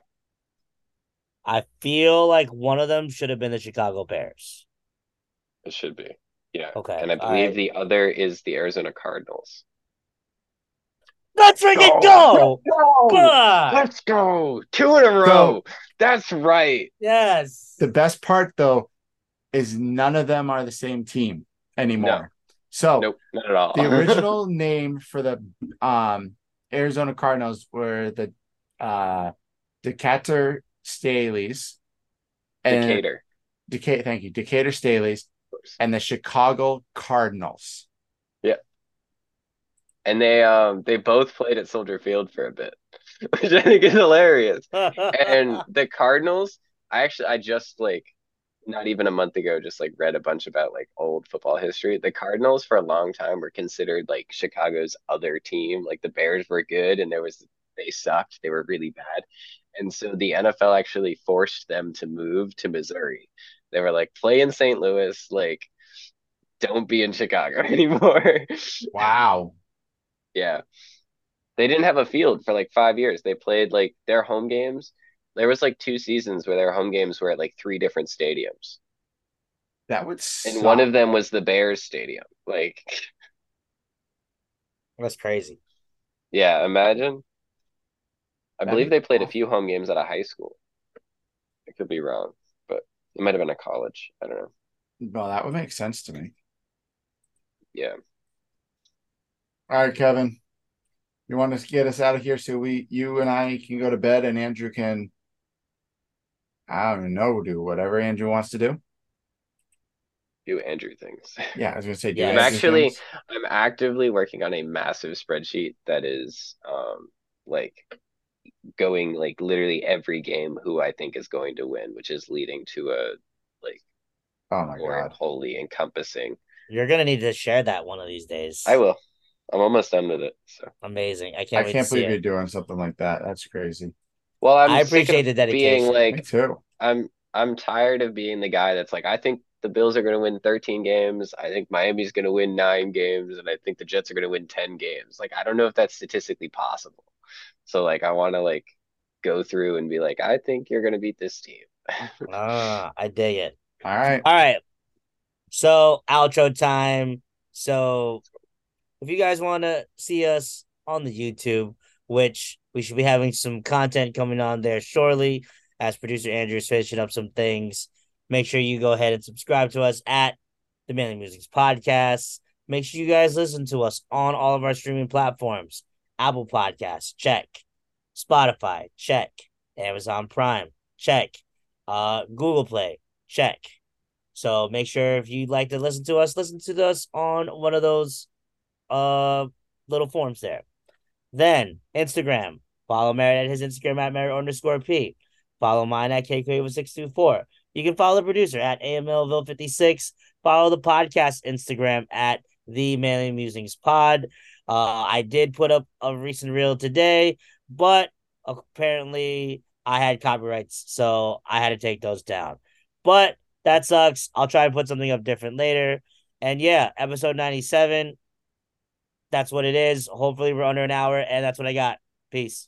I feel like one of them should have been the Chicago Bears. It should be. Yeah. Okay, And I believe right. the other is the Arizona Cardinals. Let's freaking go! God! Let's go. Two in a row. That's right. Yes. The best part, though, is none of them are the same team anymore. So Nope, not at all. the original name for the um Arizona Cardinals were the uh Decatur Staleys and Decatur. Decatur, thank you, Decatur Staleys and the Chicago Cardinals. And they um they both played at Soldier Field for a bit, which I think is hilarious. And the Cardinals, I actually I just like not even a month ago just like read a bunch about like old football history. The Cardinals for a long time were considered like Chicago's other team. Like the Bears were good and there was they sucked. They were really bad. And so the NFL actually forced them to move to Missouri. They were like play in St. Louis, like don't be in Chicago anymore. Wow. Yeah. They didn't have a field for like five years. They played like their home games There was like two seasons where their home games were at like three different stadiums. That would suck. And one of them was the Bears stadium. Like, That's crazy. yeah, imagine. I That'd believe be they played a few home games at a high school. I could be wrong, but it might have been a college. I don't know. Well, that would make sense to me. Yeah. All right, Kevin. You want to get us out of here so we, you and I, can go to bed, and Andrew can, I don't know, do whatever Andrew wants to do. Do Andrew things. Yeah, I was gonna say, do Yeah, I'm Andrew actually things. I'm actively working on a massive spreadsheet that is um like going like literally every game who I think is going to win, which is leading to a like Oh my more god. wholly encompassing. You're gonna need to share that one of these days. I will. I'm almost done with it. So Amazing. I I can't wait can't to see believe you're it. doing something like that. That's crazy. well, I'm I appreciate of the being like Me too. I'm I'm tired of being the guy that's like I think the Bills are going to win 13 games. I think Miami's going to win 9 games and I think the Jets are going to win 10 games. Like I don't know if that's statistically possible. So like I want to like go through and be like I think you're going to beat this team. Ah, I dig it. All right. All right. So outro time. So if you guys want to see us on the YouTube, which we should be having some content coming on there shortly, as producer Andrew is finishing up some things. Make sure you go ahead and subscribe to us at the Manly Musings podcast. Make sure you guys listen to us on all of our streaming platforms. Apple Podcasts, check. Spotify, check. Amazon Prime, check. Uh, Google Play, check. So make sure if you'd like to listen to us, listen to us on one of those uh little forms there. Then Instagram, follow Merritt at his Instagram at Merritt underscore P. Follow mine at KK624. You can follow the producer at AMLville56. Follow the podcast Instagram at the Manly Musings Pod. Uh, I did put up a recent reel today, but apparently I had copyrights, so I had to take those down. But that sucks. I'll try and put something up different later. And yeah, episode 97. That's what it is. Hopefully, we're under an hour, and that's what I got. Peace.